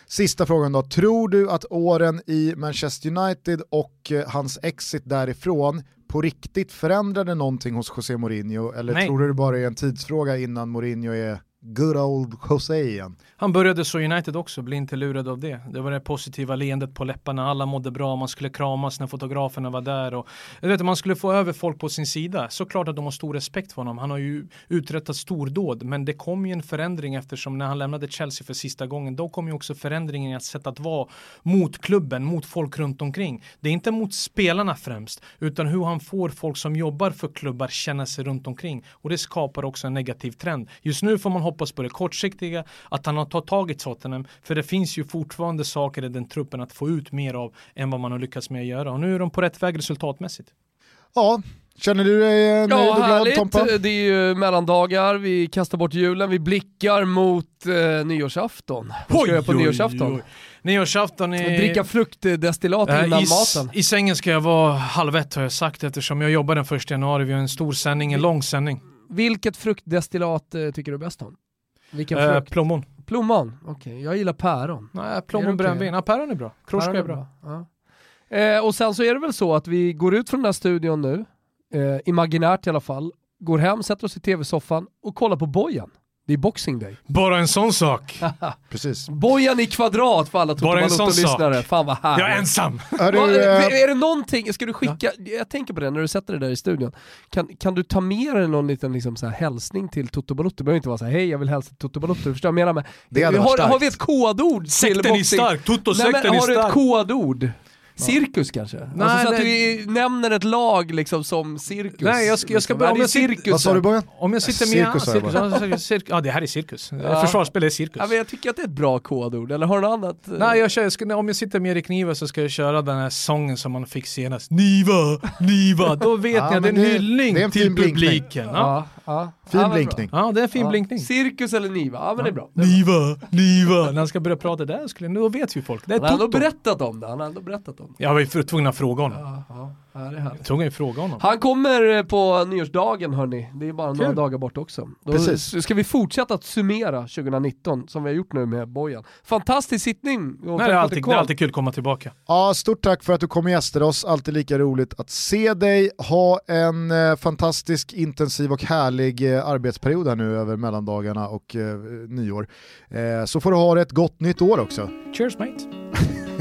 Sista frågan då, tror du att åren i Manchester United och eh, hans exit därifrån på riktigt förändrade någonting hos José Mourinho eller Nej. tror du det bara är en tidsfråga innan Mourinho är good old José igen? Han började så United också, bli inte lurad av det. Det var det positiva leendet på läpparna, alla mådde bra, man skulle kramas när fotograferna var där och jag vet, man skulle få över folk på sin sida. Såklart att de har stor respekt för honom, han har ju uträttat stordåd, men det kom ju en förändring eftersom när han lämnade Chelsea för sista gången, då kom ju också förändringen i att sätta att vara mot klubben, mot folk runt omkring. Det är inte mot spelarna främst, utan hur han får folk som jobbar för klubbar känna sig runt omkring och det skapar också en negativ trend. Just nu får man hoppas på det kortsiktiga, att han har tagit tag i Tottenham, för det finns ju fortfarande saker i den truppen att få ut mer av än vad man har lyckats med att göra och nu är de på rätt väg resultatmässigt. Ja, känner du dig eh, nöjd Ja, och glad härligt. Tompa? Det är ju mellandagar, vi kastar bort julen, vi blickar mot eh, nyårsafton. Vad ska jag på nyårsafton? Nyårsafton är... Dricka fruktdestillat Eh, innan i, maten. I sängen ska jag vara halv ett har jag sagt eftersom jag jobbar den första januari. Vi har en stor sändning, en lång sändning. Vilket fruktdestillat eh, tycker du bäst om? Vilken Eh, frukt? plommon. Plommon? Okej, jag gillar päron. Nej, Är det plommon okej? brännvin. Ja, päron är bra. Kroska Päron är bra. Ja. Eh, och sen så är det väl så att vi går ut från den här studion nu, eh, imaginärt i alla fall, går hem, sätter oss i tv-soffan och kollar på Bojan. Det är Boxing Day. Bara en sån sak. Precis. Bojan i kvadrat för alla Bara en sån Toto-lyssnare. Fan vad härligt. Jag är ensam. Hörru, Va, eh, är det någonting, ska du skicka, jag tänker på det när du sätter det där i studion, kan, kan du ta med dig någon liten liksom så här hälsning till Toto Balotto? Det behöver inte vara så här, hej jag vill hälsa till Toto Balotto, du förstår vad jag menar med? Det hade har, varit starkt. har vi ett kodord till Sekten är boxing? stark. Nej, Toto-sekten är har du ett stark. kodord? Cirkus kanske? alltså Nej, så att nej. du nämner ett lag liksom som cirkus. Nej, jag ska- jag ska liksom. börja- Ja, om jag sitter- cirkus. vad sa du Bojan? Om jag sitter med... Cirkus, jag cirkus, ja, cirkus, ja, det här är cirkus. Ja. Försvarsspel är cirkus. Ja, men jag tycker att det är ett bra kodord, eller har du något annat? Nej, jag kör, jag ska, om jag sitter med Erik Niva så ska jag köra den här sången som man fick senast. Niva, Niva. Då vet Ja, att det är en hyllning det är en till fin blinkning. publiken. Ja. ja, ja. Fin ja, blinkning. ja, det är en fin Ja. blinkning. Cirkus eller Niva, ja men det är bra. Det är bra. Niva, Niva. När han ska börja prata där, skulle, då vet ju folk. Det är Han har ändå berättat om det, han har ändå berättat om det. Jag var ju för- tvungen att fråga honom. Ja, ja, det är härligt. Tvungen att fråga honom. Han kommer eh, på nyårsdagen hörni, det är bara några Kul. dagar bort också. Då Precis. s- ska vi fortsätta att summera 2019 som vi har gjort nu med Bojan. Fantastisk sittning! Nej, det, är alltid, det är alltid kul att komma tillbaka. Ja, stort tack för att du kom och gästade oss, alltid lika roligt att se dig. Ha en eh, fantastisk, intensiv och härlig eh, arbetsperiod här nu över mellandagarna och eh, nyår. Eh, så får du ha ett gott nytt år också. Cheers mate.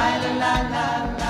la la la la.